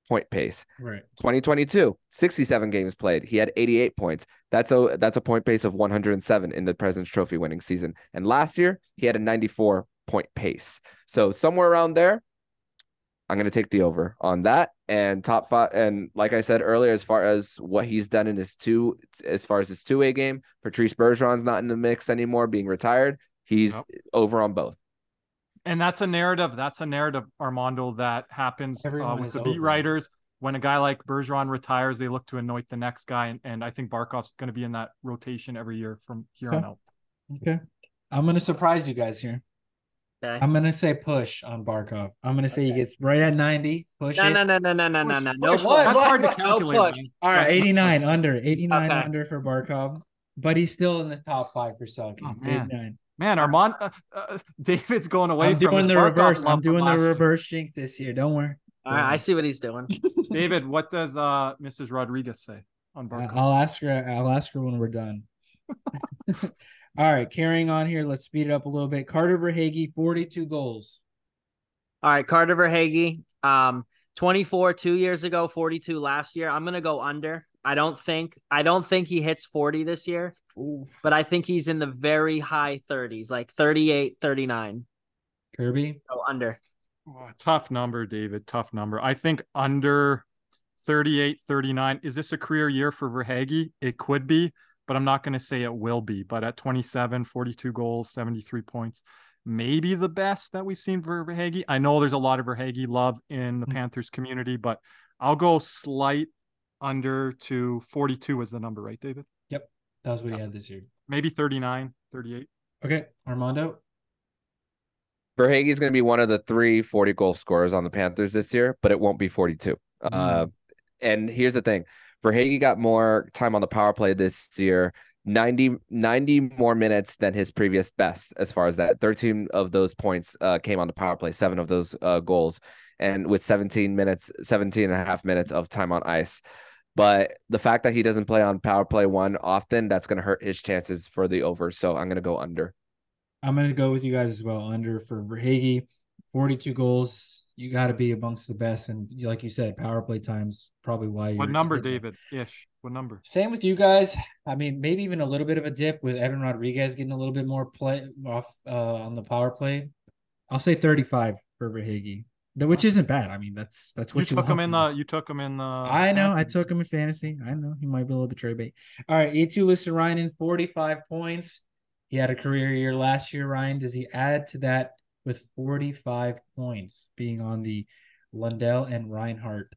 point pace. Right. 2022, 67 games played. He had 88 points. That's a that's a point pace of 107 in the President's Trophy winning season. And last year, he had a 94 point pace. So somewhere around there, I'm going to take the over on that and top five. And like I said earlier, as far as what he's done in his two, as far as his two way game, Patrice Bergeron's not in the mix anymore, being retired. He's Yep. over on both. And that's a narrative. That's a narrative, Armando, that happens uh, with is the beat over. writers. When a guy like Bergeron retires, they look to anoint the next guy. And, and I think Barkov's going to be in that rotation every year from here on out. Okay. I'm gonna surprise you guys here. Okay. I'm gonna say push on Barkov. I'm gonna say he gets right at 90. Push No, it. no, no, no, no, no, no, Push, no. No push. That's hard to What? No calculate. push. All right, 89 under, 89 Okay. under for Barkov, but he's still in the top five for Selke. Oh, man. 89. Man, Armand, uh, uh, David's going away I'm from doing the Barkov reverse. love I'm doing the last year. reverse jinx this year. Don't worry. All right, I see what he's doing. <laughs> David, what does uh, Mrs. Rodriguez say on I- Barkov? I'll ask her. I'll ask her when we're done. <laughs> All right, carrying on here. Let's speed it up a little bit. Carter Verhaeghe, 42 goals. All right, Carter Verhaeghe, um, 24 two years ago, 42 last year. I'm gonna go under. I don't think I don't think he hits 40 this year, but I think he's in the very high 30s, like 38, 39. Kirby, Go under. Oh, tough number, David. Tough number. I think under 38, 39. Is this a career year for Verhaeghe? It could be, but I'm not going to say it will be. But at 27, 42 goals, 73 points, maybe the best that we've seen for Verhaeghe. I know there's a lot of Verhaeghe love in the Mhm. Panthers community, but I'll go slight under to 42 is the number, right, David? Yep. That was what he had this year. Maybe 39, 38. Okay, Armando. Verhaeghe's going to be one of the three 40 goal scorers on the Panthers this year, but it won't be 42. Uh, and here's the thing Verhaeghe got more time on the power play this year, 90, 90 more minutes than his previous best as far as that. 13 of those points uh, came on the power play, seven of those uh, goals, and with 17 minutes, 17 and a half minutes of time on ice. But the fact that he doesn't play on power play one often, that's going to hurt his chances for the over. So I'm going to go under. I'm going to go with you guys as well. Under for Verhaeghe, 42 goals. You got to be amongst the best. And like you said, power play times probably why. What number, David? Ish. What number? Same with you guys. I mean, maybe even a little bit of a dip with Evan Rodrigues getting a little bit more play off uh, on the power play. I'll say 35 for Verhaeghe, which isn't bad. I mean, that's that's what you, took him in the. You took him in the. I know. I took him in fantasy. I know he might be a little bit trade bait. All right, Eetu Luostarinen in 45 points. He had a career year last year. Ryan, does he add to that with 45 points, being on the Lundell and Reinhart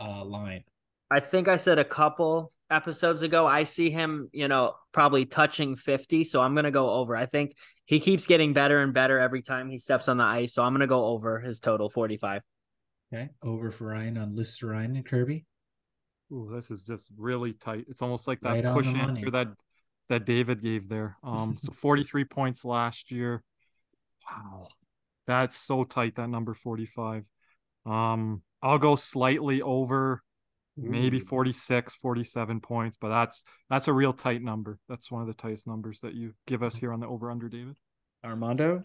uh, line? I think I said a couple episodes ago. I see him, you know, probably touching 50. So I'm gonna go over. I think he keeps getting better and better every time he steps on the ice. So I'm gonna go over his total 45. Okay, over for Ryan on Luostarinen and Kirby. Ooh, this is just really tight. It's almost like that Right push the answer that that David gave there. Um, so 43 points last year. Wow, that's so tight. That number 45. Um, I'll go slightly over, maybe Ooh. 46, 47 points, but that's that's a real tight number. That's one of the tightest numbers that you give us here on the over under, David. Armando.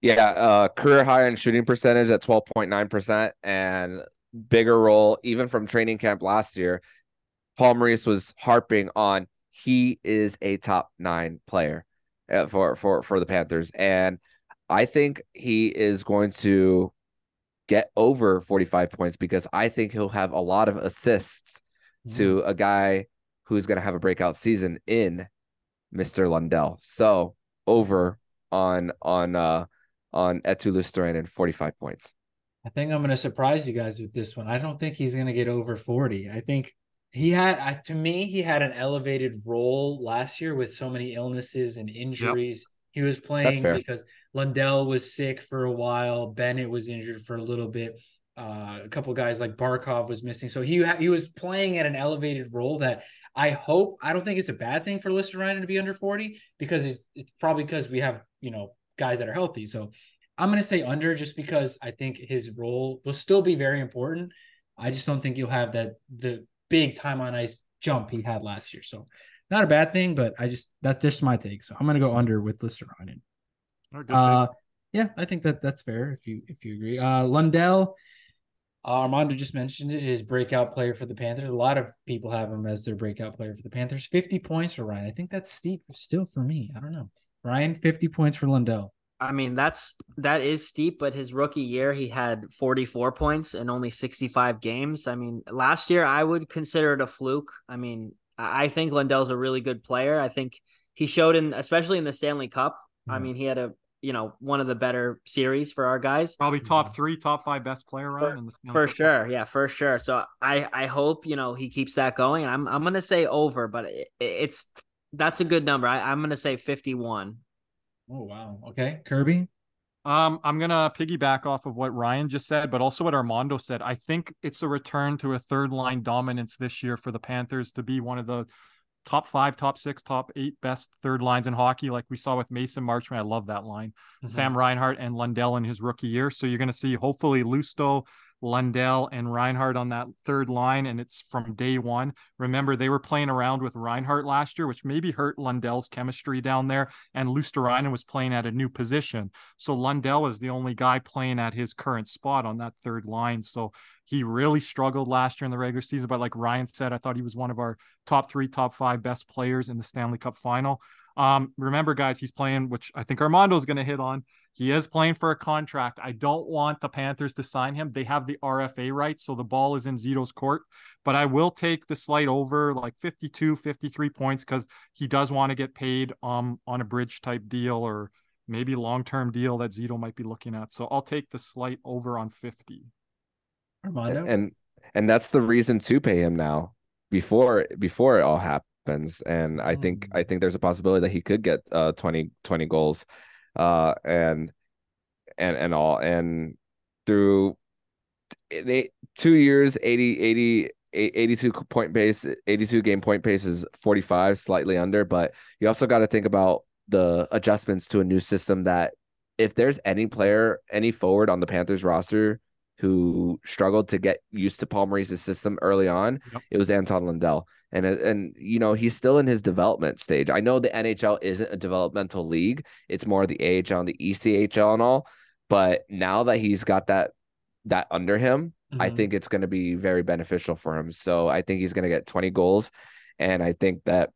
Yeah, uh, career high in shooting percentage at 12.9% and bigger role even from training camp last year. Paul Maurice was harping on he is a top nine player. uh, for for for the Panthers, and I think he is going to get over 45 points because I think he'll have a lot of assists mm-hmm. to a guy who's going to have a breakout season in Mr. Lundell. So over on on uh on Eetu and 45 points. I think I'm going to surprise you guys with this one. I don't think he's going to get over 40. I think he had, to me, he had an elevated role last year with so many illnesses and injuries. Yep. He was playing because Lundell was sick for a while. Bennett was injured for a little bit. Uh, a couple guys like Barkov was missing. So he he was playing at an elevated role that I hope. I don't think it's a bad thing for Luostarinen to be under 40 because it's, it's probably because we have you know guys that are healthy. So I'm going to say under just because I think his role will still be very important. I just don't think you'll have that the big time on ice jump he had last year. So not a bad thing, but I just that's just my take. So I'm going to go under with lister Luostarinen. Uh, yeah, I think that that's fair if you if you agree. Uh, Lundell, uh, Armando just mentioned it. His breakout player for the Panthers. A lot of people have him as their breakout player for the Panthers. 50 points for Ryan. I think that's steep still for me. I don't know. Ryan, 50 points for Lundell. I mean, that's that is steep, but his rookie year he had 44 points in only 65 games. I mean, last year I would consider it a fluke. I mean, I think Lundell's a really good player. I think he showed in especially in the Stanley Cup. Mm-hmm. I mean, he had a you know one of the better series for our guys. Probably top three, top five best player for, in the for Cup. sure. Yeah, for sure. So I I hope you know he keeps that going. I'm I'm gonna say over, but it, it's that's a good number. I, I'm gonna say 51. Oh wow. Okay, Kirby. Um, I'm gonna piggyback off of what Ryan just said, but also what Armando said. I think it's a return to a third line dominance this year for the Panthers to be one of the top five, top six, top eight best third lines in hockey, like we saw with Mason Marchment. I love that line. Mm-hmm. Sam Reinhart and Lundell in his rookie year. So you're going to see hopefully Lusto, Lundell and Reinhart on that third line, and it's from day one. Remember, they were playing around with Reinhart last year, which maybe hurt Lundell's chemistry down there, and Luostarinen was playing at a new position. So Lundell is the only guy playing at his current spot on that third line. So he really struggled last year in the regular season, but like Ryan said, I thought he was one of our top three, top five best players in the Stanley Cup final. Um, remember, guys, he's playing, which I think Armando is going to hit on. He is playing for a contract. I don't want the Panthers to sign him. They have the RFA rights, so the ball is in Zito's court. But I will take the slight over like 52, 53 points because he does want to get paid um on a bridge type deal or maybe long term deal that Zito might be looking at. So I'll take the slight over on 50. Armando. And and that's the reason to pay him now before before it all happens. And I think mm. I think there's a possibility that he could get uh 20, 20 goals uh, and and and all and through eight, two years 80 80 82 point pace 82 game point pace is 45 slightly under but you also got to think about the adjustments to a new system that if there's any player any forward on the panthers roster who struggled to get used to Paul Maurice's system early on, yep. it was Anton Lundell. And and you know, he's still in his development stage. I know the NHL isn't a developmental league. It's more the AHL and the ECHL and all. But now that he's got that that under him, mm-hmm. I think it's going to be very beneficial for him. So I think he's going to get 20 goals and I think that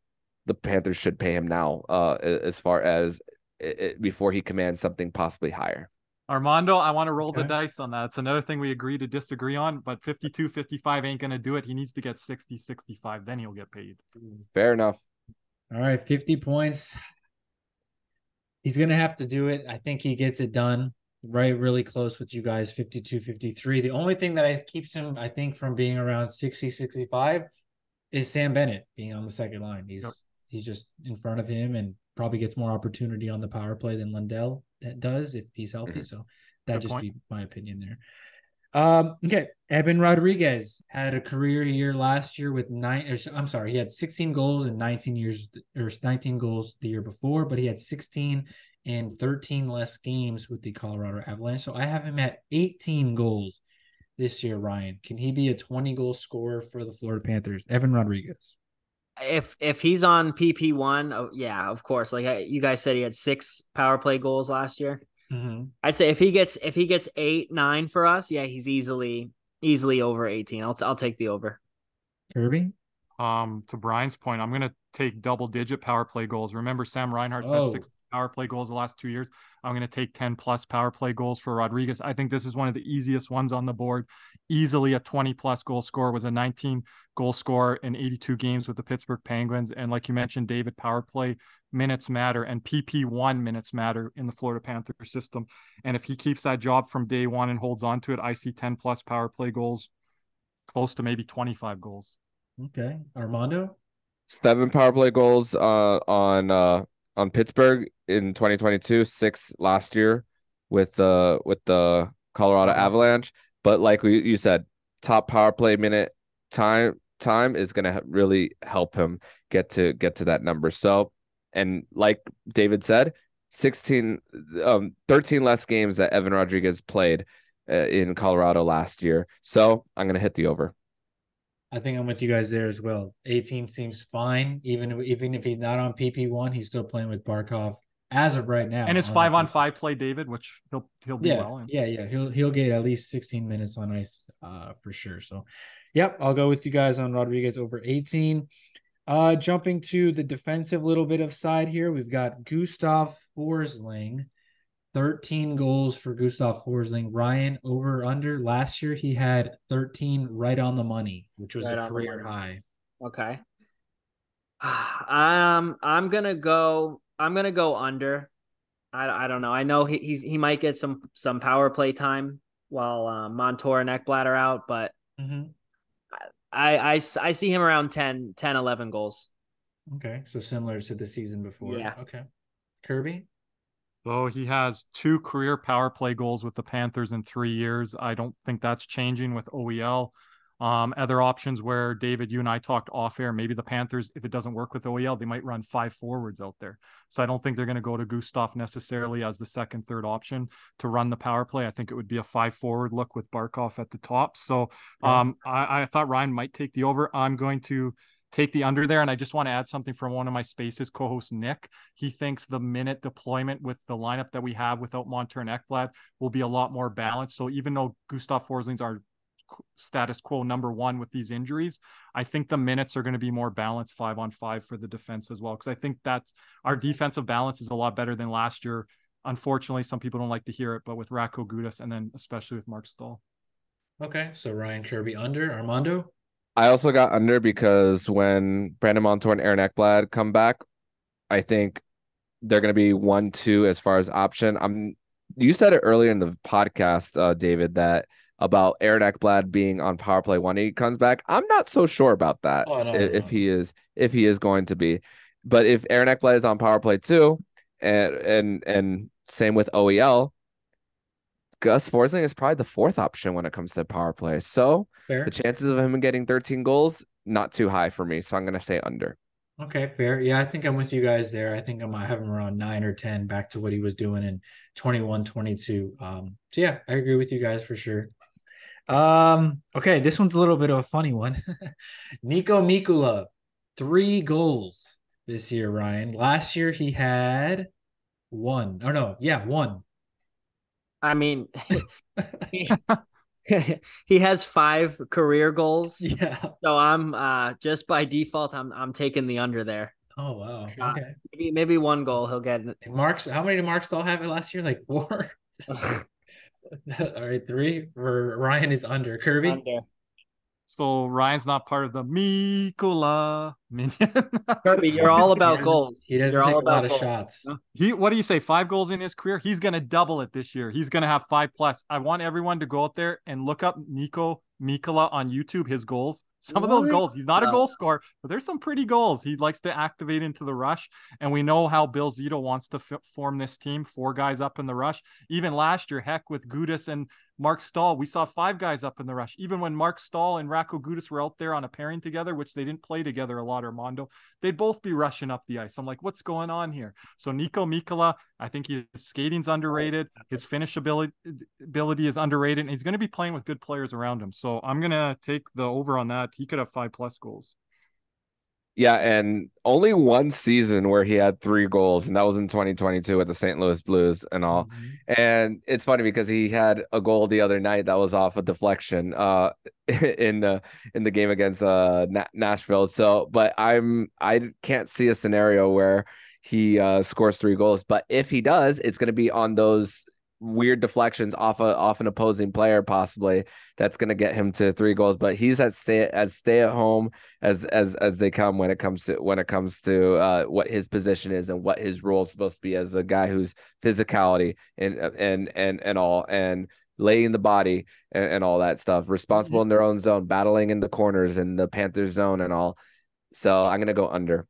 the Panthers should pay him now uh as far as it, before he commands something possibly higher. Armando, I want to roll okay. the dice on that. It's another thing we agree to disagree on, but 52 55 ain't going to do it. He needs to get 60 65, then he'll get paid. Fair enough. All right, 50 points. He's going to have to do it. I think he gets it done right really close with you guys 52 53. The only thing that I keeps him, I think, from being around 60 65 is Sam Bennett being on the second line. He's yep. he's just in front of him and probably gets more opportunity on the power play than Lundell that does if he's healthy. Mm-hmm. So that just point. be my opinion there. Um, okay, Evan Rodrigues had a career year last year with nine. Or, I'm sorry, he had 16 goals in 19 years or 19 goals the year before, but he had 16 and 13 less games with the Colorado Avalanche. So I have him at 18 goals this year. Ryan, can he be a 20 goal scorer for the Florida Panthers? Evan Rodrigues if if he's on PP one, oh, yeah, of course. Like you guys said, he had six power play goals last year. Mm-hmm. I'd say if he gets if he gets eight nine for us, yeah, he's easily easily over eighteen. I'll I'll take the over. Kirby. Um, to Brian's point, I'm gonna take double digit power play goals. Remember, Sam Reinhart's oh. had six power play goals the last two years. I'm going to take 10 plus power play goals for Rodrigues. I think this is one of the easiest ones on the board. Easily a 20 plus goal score was a 19 goal score in 82 games with the Pittsburgh Penguins. And like you mentioned, David, power play minutes matter and PP1 minutes matter in the Florida Panther system. And if he keeps that job from day one and holds on to it, I see 10 plus power play goals, close to maybe 25 goals. Okay. Armando? Seven power play goals uh, on uh, on Pittsburgh in 2022, six last year with the with the Colorado mm-hmm. Avalanche. But like we, you said, top power play minute time time is going to really help him get to get to that number. So, and like David said, 16 um 13 less games that Evan Rodrigues played uh, in Colorado last year. So, I'm going to hit the over. I think I'm with you guys there as well. 18 seems fine, even even if he's not on PP one, he's still playing with Barkov as of right now. And his five on five play, David, which he'll he'll be yeah, well in. Yeah, yeah, he'll he'll get at least 16 minutes on ice, uh, for sure. So, yep, I'll go with you guys on Rodrigues over 18. Uh, jumping to the defensive little bit of side here, we've got Gustav Forsling 13 goals for Gustav Forsling. Ryan over under last year he had 13 right on the money, which was right a career high. Okay. <sighs> Um I'm going to go I'm going to go under. I, I don't know. I know he, he's he might get some some power play time while uh, Montour and Ekblad are out, but mm-hmm. I, I I see him around 10 10 11 goals. Okay, so similar to the season before. Yeah. Okay. Kirby? So he has two career power play goals with the Panthers in three years. I don't think that's changing with OEL. Um, other options where David, you and I talked off air, maybe the Panthers, if it doesn't work with OEL, they might run five forwards out there. So I don't think they're going to go to Gustav necessarily as the second, third option to run the power play. I think it would be a five forward look with Barkov at the top. So um, I, I thought Ryan might take the over. I'm going to take the under there. And I just want to add something from one of my spaces co-host Nick. He thinks the minute deployment with the lineup that we have without Montour and Ekblad will be a lot more balanced. So even though Gustav Forsling's our status quo number one with these injuries, I think the minutes are going to be more balanced five on five for the defense as well. Because I think that's our defensive balance is a lot better than last year. Unfortunately, some people don't like to hear it, but with Radko Gudas and then especially with Marc Staal. Okay, so Ryan Kirby under Armando. I also got under because when Brandon Montour and Aaron Ekblad come back, I think they're going to be one two as far as option. I'm. You said it earlier in the podcast, uh, David, that about Aaron Ekblad being on power play when he comes back. I'm not so sure about that. Oh, no, if, no. if he is, if he is going to be, but if Aaron Ekblad is on power play too, and and and same with OEL, Gus Forsling is probably the fourth option when it comes to power play. So fair. the chances of him getting 13 goals not too high for me. So I'm gonna say under. Okay, fair. Yeah, I think I'm with you guys there. I think I might have him around nine or 10 back to what he was doing in 21, 22. Um, so yeah, I agree with you guys for sure. Um, okay, this one's a little bit of a funny one. <laughs> Niko Mikkola, three goals this year, Ryan. Last year he had one. Oh no, yeah, one. I mean, <laughs> he, <laughs> he has five career goals. Yeah. So I'm uh just by default, I'm I'm taking the under there. Oh wow. Uh, okay. Maybe maybe one goal he'll get. Marks. How many did Marc Staal have it last year? Like four. <laughs> All right, three. For Ryan is under. Kirby. Under. So Ryan's not part of the Mikkola minion. Kirby, <laughs> you're all about goals. He doesn't you're take all a lot goals. of shots. He, what do you say? Five goals in his career. He's going to double it this year. He's going to have five plus. I want everyone to go out there and look up Niko Mikkola on YouTube. His goals. Some what? of those goals. He's not a goal scorer, but there's some pretty goals. He likes to activate into the rush, and we know how Bill Zito wants to f- form this team. Four guys up in the rush. Even last year, heck, with Gudas and Marc Staal. we saw five guys up in the rush. Even when Marc Staal and Radko Gudas were out there on a pairing together, which they didn't play together a lot, Armando, they'd both be rushing up the ice. I'm like, what's going on here? So Niko Mikkola, I think his skating's underrated. His finish ability, ability is underrated, and he's going to be playing with good players around him. So I'm going to take the over on that. He could have five plus goals. Yeah, and only one season where he had three goals, and that was in 2022 with the St. Louis Blues and all. Mm-hmm. And it's funny because he had a goal the other night that was off a deflection uh <laughs> in the in the game against uh Na- Nashville. So, but I'm I can't see a scenario where he uh, scores three goals. But if he does, it's going to be on those weird deflections off a off an opposing player possibly that's going to get him to three goals but he's at stay as stay at home as as as they come when it comes to when it comes to uh what his position is and what his role is supposed to be as a guy who's physicality and and and and all and laying the body and, and all that stuff responsible in their own zone battling in the corners in the panthers zone and all. So i'm going to go under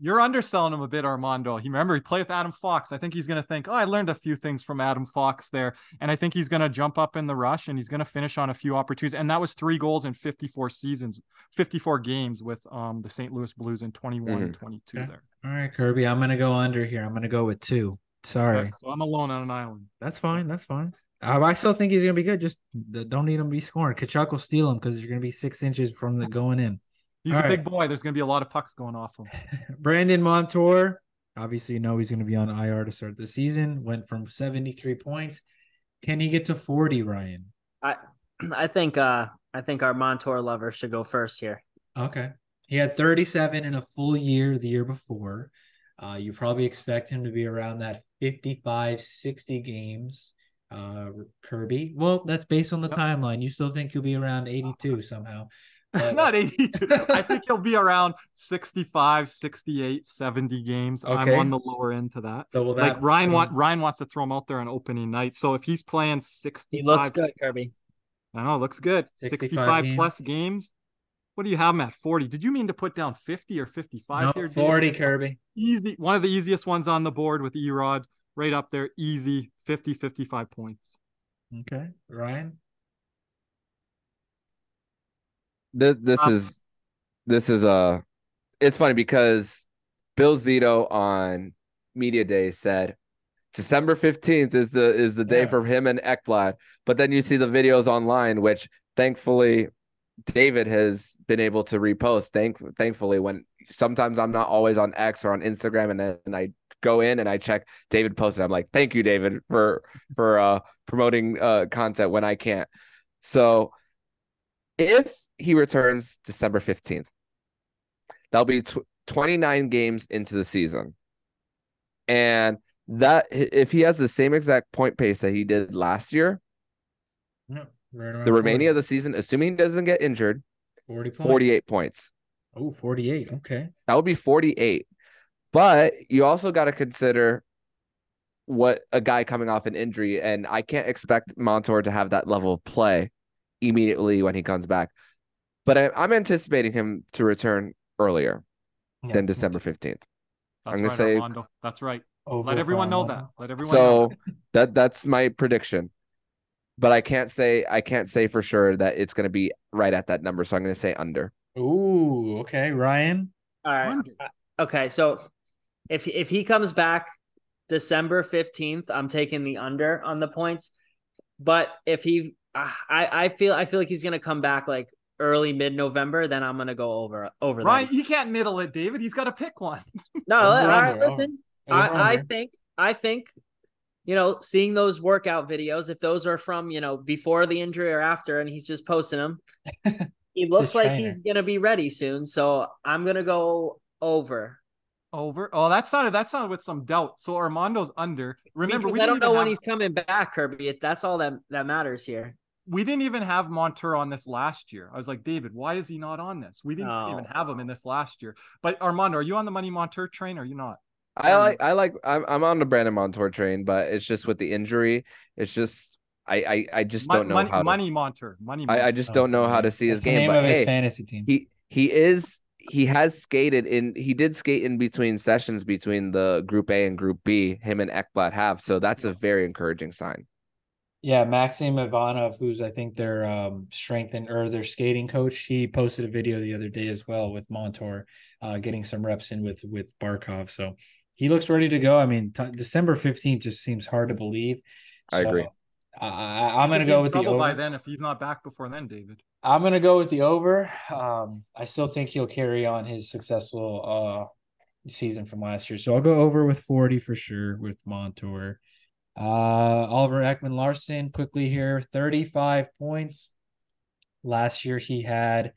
you're underselling him a bit, Armando. He remember he played with Adam Fox. I think he's going to think, oh, I learned a few things from Adam Fox there, and I think he's going to jump up in the rush and he's going to finish on a few opportunities. And that was three goals in 54 seasons, 54 games with um the St. Louis Blues in 21 mm-hmm. and 22 there. All right, Kirby, I'm going to go under here. I'm going to go with two. Sorry, okay, so I'm alone on an island. That's fine. That's fine. I still think he's going to be good. Just don't need him to be scoring. Tkachuk will steal him because you're going to be six inches from the going in. He's All a right. big boy. There's going to be a lot of pucks going off him. <laughs> Brandon Montour, obviously, you know he's going to be on IR to start the season. Went from 73 points. Can he get to 40, Ryan? I <clears throat> I think uh I think our Montour lover should go first here. Okay. He had 37 in a full year the year before. Uh, you probably expect him to be around that 55, 60 games. Uh, Kirby. Well, that's based on the yep. timeline. You still think he'll be around 82 somehow. Not 82. I think he'll be around 65, 68, 70 games. Okay. I'm on the lower end to that. So that like Ryan want Ryan wants to throw him out there on opening night. So if he's playing 60 He looks good, Kirby. I know, looks good. 65 games. plus games. What do you have him at? 40. Did you mean to put down 50 or 55 no, here? 40, Kirby. Easy. One of the easiest ones on the board with Erod. Right up there. Easy. 50, 55 points. Okay. Ryan? This this um, is this is a uh, it's funny because Bill Zito on media day said December 15th is the is the day yeah. for him and Ekblad. But then you see the videos online, which thankfully David has been able to repost. Thank thankfully when sometimes I'm not always on X or on Instagram and then I go in and I check David posted. I'm like, thank you, David, for for uh promoting uh content when I can't. So if he returns December 15th. That'll be tw- 29 games into the season. And that if he has the same exact point pace that he did last year, yeah, right the remaining 40. of the season, assuming he doesn't get injured, 40 points. 48 points. Oh, 48. Okay. That would be 48. But you also got to consider what a guy coming off an injury, and I can't expect Montour to have that level of play immediately when he comes back but I, am anticipating him to return earlier yeah, than December 15th. I'm gonna right, say Armando. that's right. Over Let everyone know that. Let everyone so that that's my prediction. But I can't say I can't say for sure that it's gonna be right at that number. So I'm gonna say under. Ooh, okay, Ryan. All right. Under. Uh, okay, so if if he comes back December 15th, I'm taking the under on the points. But if he uh, I I feel I feel like he's gonna come back like early mid November, then I'm gonna go over over. Right, you can't middle it, David. He's got to pick one. no, all right, listen. I, I think I think you know seeing those workout videos, if those are from you know before the injury or after, and he's just posting them, <laughs> he looks like trainer. he's gonna be ready soon. So I'm gonna go over. Over. Oh, that sounded that sounded with some doubt. So Armando's under. Remember, I don't know when he's coming back, Kirby. That's all that that matters here we didn't even have Montour on this last year. I was like, David, why is he not on this? We didn't oh. even have him in this last year. But Armando, are you on the money Montour train or are you not? I like I like I'm I'm on the Brandon Montour train, but it's just with the injury, it's just I I, I just don't know money, how to, money Montour money. Montour. I, I just don't know how to see his game. Name but of his hey, fantasy team. He he is he has skated in he did skate in between sessions between the group A and group B. Him and Ekblad have so that's a very encouraging sign. Yeah, Maxim Ivanov, who's I think their um strength and or their skating coach, he posted a video the other day as well with Montour, uh, getting some reps in with with Barkov. So he looks ready to go. I mean, t- December fifteenth just seems hard to believe. So, I agree. I, am going to go with the over. by then if he's not back before then, David. I'm going to go with the over. Um, I still think he'll carry on his successful uh season from last year, so I'll go over with 40 for sure with Montour. Uh, Oliver Ekman Larsson quickly here, 35 points. Last year he had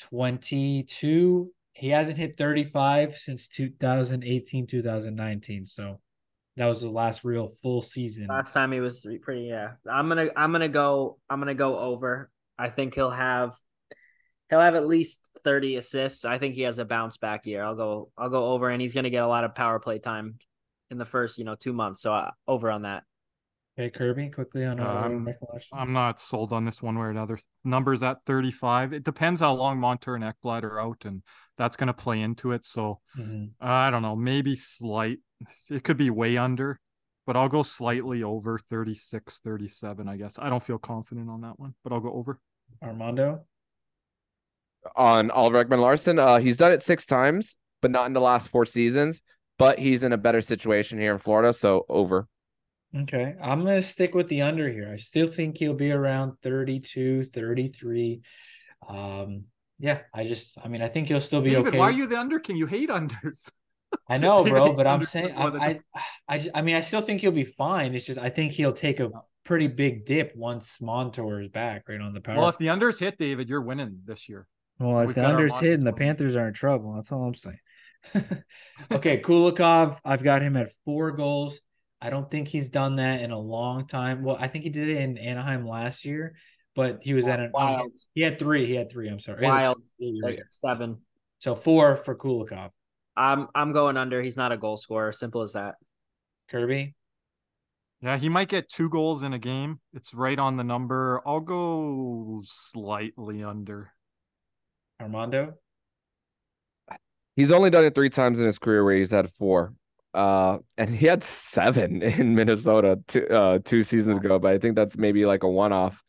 22 he hasn't hit 35 since 2018, 2019. So that was the last real full season. Last time he was pretty yeah. I'm gonna I'm gonna go I'm gonna go over. I think he'll have he'll have at least 30 assists. I think he has a bounce back year. I'll go I'll go over and he's gonna get a lot of power play time in the first, you know, two months. So uh, over on that. Okay, Kirby, quickly on um, I'm not sold on this one way or another. Numbers at 35. It depends how long Montour and Ekblad are out, and that's going to play into it. So mm-hmm. uh, I don't know, maybe slight. It could be way under, but I'll go slightly over 36, 37, I guess. I don't feel confident on that one, but I'll go over. Armando? On Oliver Ekman-Larsson, uh, he's done it six times, but not in the last four seasons. But he's in a better situation here in Florida, so over. Okay. I'm going to stick with the under here. I still think he'll be around 32, 33. Um, yeah, I just, I mean, I think he'll still be David, okay. Why are you the under king? You hate unders. I know, <laughs> bro, but I'm saying, I, I, I, I, mean, I still think he'll be fine. It's just, I think he'll take a pretty big dip once Montour is back right on the power. Well, if the unders hit, David, you're winning this year. Well, if We've the unders hit and the Panthers are in trouble, that's all I'm saying. <laughs> okay, Kulikov, I've got him at four goals. I don't think he's done that in a long time. Well, I think he did it in Anaheim last year, but he was at an wild. He had three. He had three. I'm sorry. Wild seven. So four for Kulikov. I'm I'm going under. He's not a goal scorer. Simple as that. Kirby. Yeah, he might get two goals in a game. It's right on the number. I'll go slightly under. Armando. He's only done it three times in his career where he's had four. Uh, and he had seven <laughs> in Minnesota two, uh, two seasons ago, but I think that's maybe like a one off.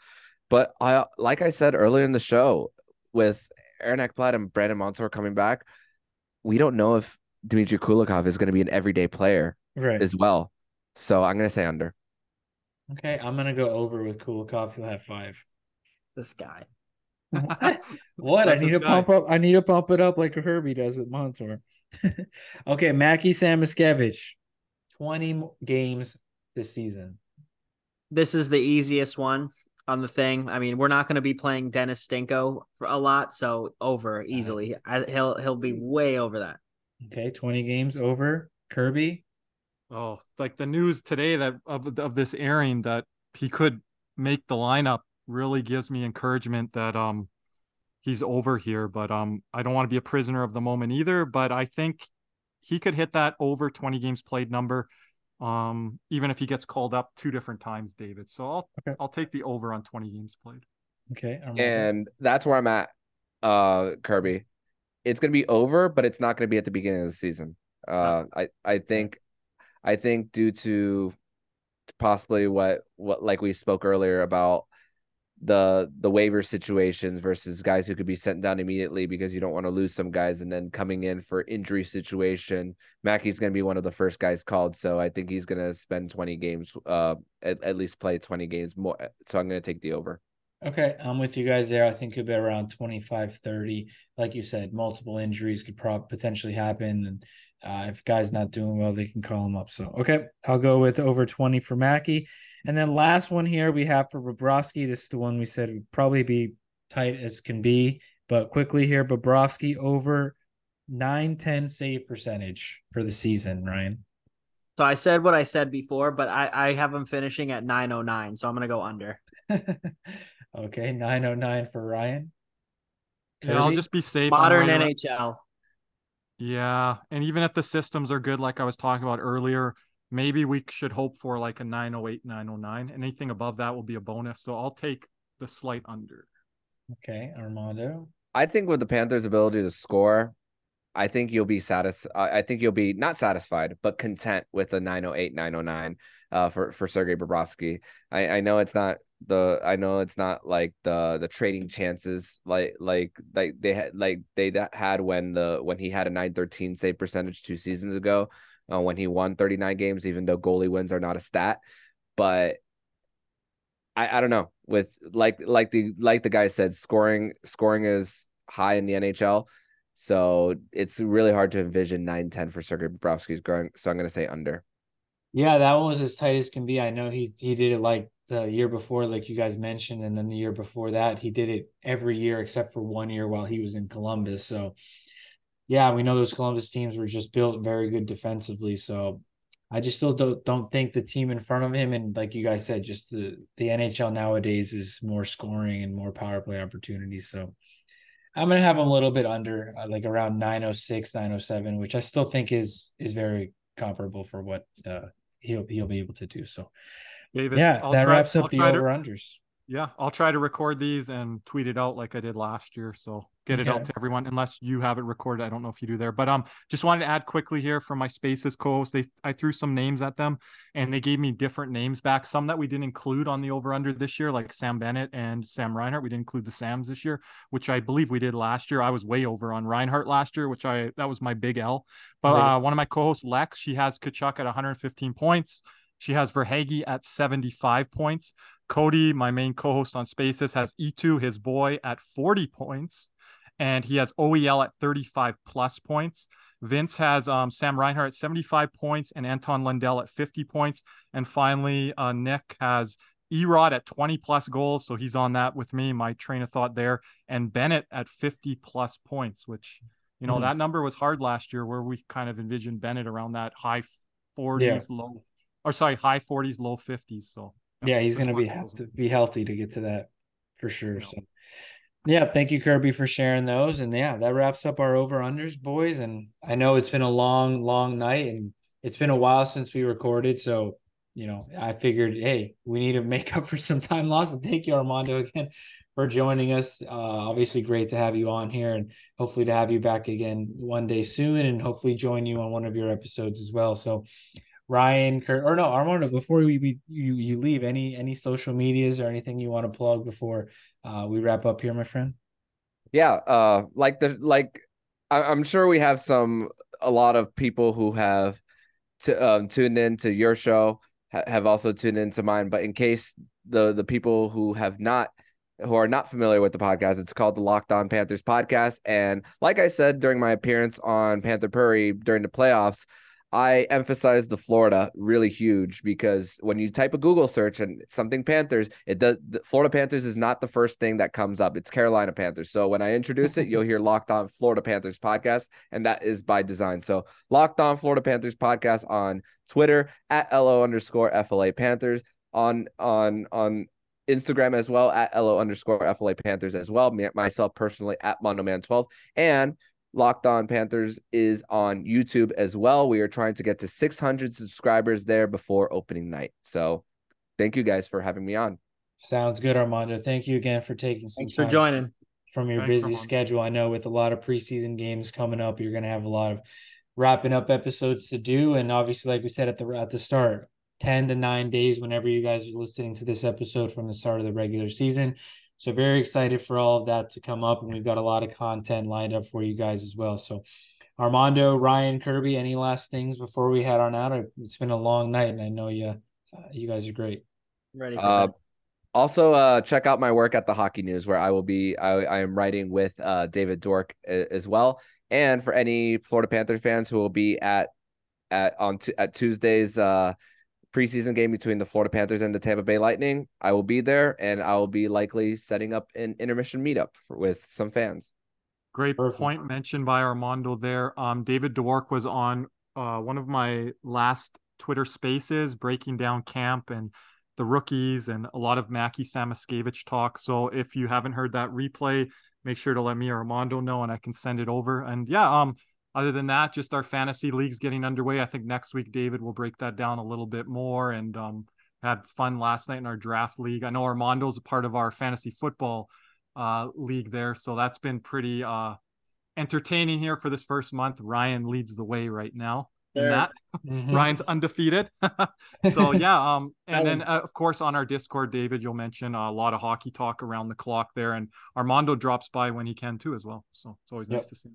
But I, like I said earlier in the show, with Aaron Ekblad and Brandon Montour coming back, we don't know if Dmitry Kulikov is going to be an everyday player right. as well. So I'm going to say under. Okay, I'm going to go over with Kulikov. He'll have five. This guy. <laughs> what? I need to guy. pump up. I need to pump it up like Herbie does with Montour. <laughs> okay, Mackie Samoskevich, 20 games this season. This is the easiest one on the thing. I mean, we're not going to be playing Dennis Stinko for a lot, so over easily. I, he'll he'll be way over that. Okay, 20 games over. Kirby. Oh, like the news today that of of this airing that he could make the lineup really gives me encouragement that um he's over here, but um, I don't want to be a prisoner of the moment either. But I think he could hit that over 20 games played number, um, even if he gets called up two different times, David. So I'll okay. I'll take the over on 20 games played. Okay, and that's where I'm at, uh, Kirby. It's gonna be over, but it's not gonna be at the beginning of the season. Uh, I I think, I think due to possibly what what like we spoke earlier about the the waiver situations versus guys who could be sent down immediately because you don't want to lose some guys and then coming in for injury situation. Mackie's going to be one of the first guys called, so I think he's going to spend 20 games uh at, at least play 20 games more so I'm going to take the over. Okay, I'm with you guys there. I think it'll be around 25 30. Like you said, multiple injuries could probably potentially happen and uh, if guys not doing well, they can call him up. So, okay, I'll go with over 20 for Mackey. And then last one here we have for Bobrovsky. This is the one we said would probably be tight as can be. But quickly here, Bobrovsky over 9 10 save percentage for the season, Ryan. So I said what I said before, but I, I have him finishing at 909. So I'm going to go under. <laughs> okay, 909 for Ryan. Yeah, I'll just be safe. Modern NHL. Yeah. And even if the systems are good, like I was talking about earlier, maybe we should hope for like a 908 909 anything above that will be a bonus so i'll take the slight under. Okay armando? I think with the panthers ability to score i think you'll be satisfied i think you'll be not satisfied but content with a 908 909 uh, for for sergei bobrovsky. I i know it's not the i know it's not like the the trading chances like like like they had like they that had when the when he had a 913 save percentage two seasons ago uh, when he won 39 games, even though goalie wins are not a stat. But I, I don't know with like like the like the guy said, scoring scoring is high in the NHL. So it's really hard to envision 9-10 for Sergei Bobrovsky's growing. So I'm gonna say under. Yeah, that one was as tight as can be. I know he he did it like the year before, like you guys mentioned, and then the year before that, he did it every year except for one year while he was in Columbus. So yeah, we know those Columbus teams were just built very good defensively. So I just still don't don't think the team in front of him and like you guys said, just the the NHL nowadays is more scoring and more power play opportunities. So I'm gonna have him a little bit under, uh, like around 906, 907, which I still think is is very comparable for what uh, he'll he'll be able to do. So David, yeah, I'll that try- wraps up I'll the over unders. Yeah, I'll try to record these and tweet it out like I did last year. So get it Okay. out to everyone, unless you have it recorded. I don't know if you do there, but um, just wanted to add quickly here from my Spaces co-host. They I threw some names at them, and they gave me different names back. Some that we didn't include on the over under this year, like Sam Bennett and Sam Reinhart. We didn't include the Sams this year, which I believe we did last year. I was way over on Reinhart last year, which I that was my big L. But Right. uh, one of my co-hosts, Lex, she has Tkachuk at 115 points. She has Verhaeghe at 75 points. Cody, my main co-host on Spaces, has E2, his boy, at 40 points, and he has OEL at 35 plus points. Vince has um, Sam Reinhart at 75 points and Anton Lundell at 50 points. And finally, uh, Nick has Erod at 20 plus goals. So he's on that with me, my train of thought there. And Bennett at 50 plus points, which, you know, Hmm. that number was hard last year where we kind of envisioned Bennett around that high 40s, low, or sorry, high 40s, low 50s. So Yeah, he's gonna be of have to be healthy to get to that for sure. So yeah, thank you, Kirby, for sharing those. And yeah, that wraps up our over unders, boys. And I know it's been a long, long night and it's been a while since we recorded. So, you know, I figured, hey, we need to make up for some time lost. And thank you, Armando, again for joining us. Uh obviously great to have you on here and hopefully to have you back again one day soon and hopefully join you on one of your episodes as well. So Ryan, Kurt, or no, Armando. Before we, we you you leave, any any social medias or anything you want to plug before uh, we wrap up here, my friend? Yeah, uh, like the like, I, I'm sure we have some a lot of people who have t- um, tuned in to your show ha- have also tuned into mine. But in case the the people who have not who are not familiar with the podcast, it's called the Locked On Panthers podcast. And like I said during my appearance on Panther Prairie during the playoffs, I emphasize the Florida really huge because when you type a Google search and something Panthers, it does the Florida Panthers is not the first thing that comes up. It's Carolina Panthers. So when I introduce it, you'll <laughs> hear Locked On Florida Panthers podcast, and that is by design. So Locked On Florida Panthers podcast on Twitter at LO underscore FLA Panthers on on on Instagram as well at LO underscore FLA Panthers as well. Me, myself personally at Mondo Man 12 and Locked On Panthers is on YouTube as well. We are trying to get to 600 subscribers there before opening night. So thank you guys for having me on. Sounds good, Armando. Thank you again for taking some Thanks for time joining. from your Thanks, busy schedule. I know with a lot of preseason games coming up, you're going to have a lot of wrapping up episodes to do, and obviously, like we said at the at the start, ten to nine days whenever you guys are listening to this episode from the start of the regular season. So very excited for all of that to come up, and we've got a lot of content lined up for you guys as well. So. Armando, Ryan, Kirby, any last things before we head on out? It's been a long night, and I know you, uh, you guys are great. Ready for Uh, bed. also, uh, check out my work at the Hockey News, where I will be. I, I am writing with uh, David Dwork as well. And for any Florida Panther fans who will be at at on t- at Tuesday's uh, preseason game between the Florida Panthers and the Tampa Bay Lightning, I will be there, and I will be likely setting up an intermission meetup for, with some fans. Great Perfect. point mentioned by Armando there. Um, David Dwork was on uh, one of my last Twitter spaces breaking down camp and the rookies and a lot of Mackie Samoskevich talk. So if you haven't heard that replay, make sure to let me or Armando know and I can send it over. And yeah, um, other than that, just our fantasy leagues getting underway. I think next week David will break that down a little bit more and um had fun last night in our draft league. I know Armando's a part of our fantasy football uh league there so that's been pretty uh entertaining here for this first month ryan leads the way right now in There. that Mhm. ryan's undefeated <laughs> so <laughs> yeah um and then uh, of course on our discord david you'll mention a lot of hockey talk around the clock there and armando drops by when he can too as well so it's always Yep. nice to see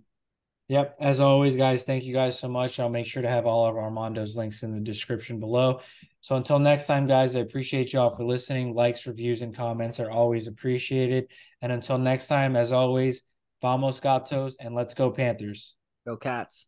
Yep. As always, guys, thank you guys so much. I'll make sure to have all of Armando's links in the description below. So until next time, guys, I appreciate y'all for listening. Likes, reviews, and comments are always appreciated. And until next time, as always, vamos gatos and let's go Panthers. Go Cats.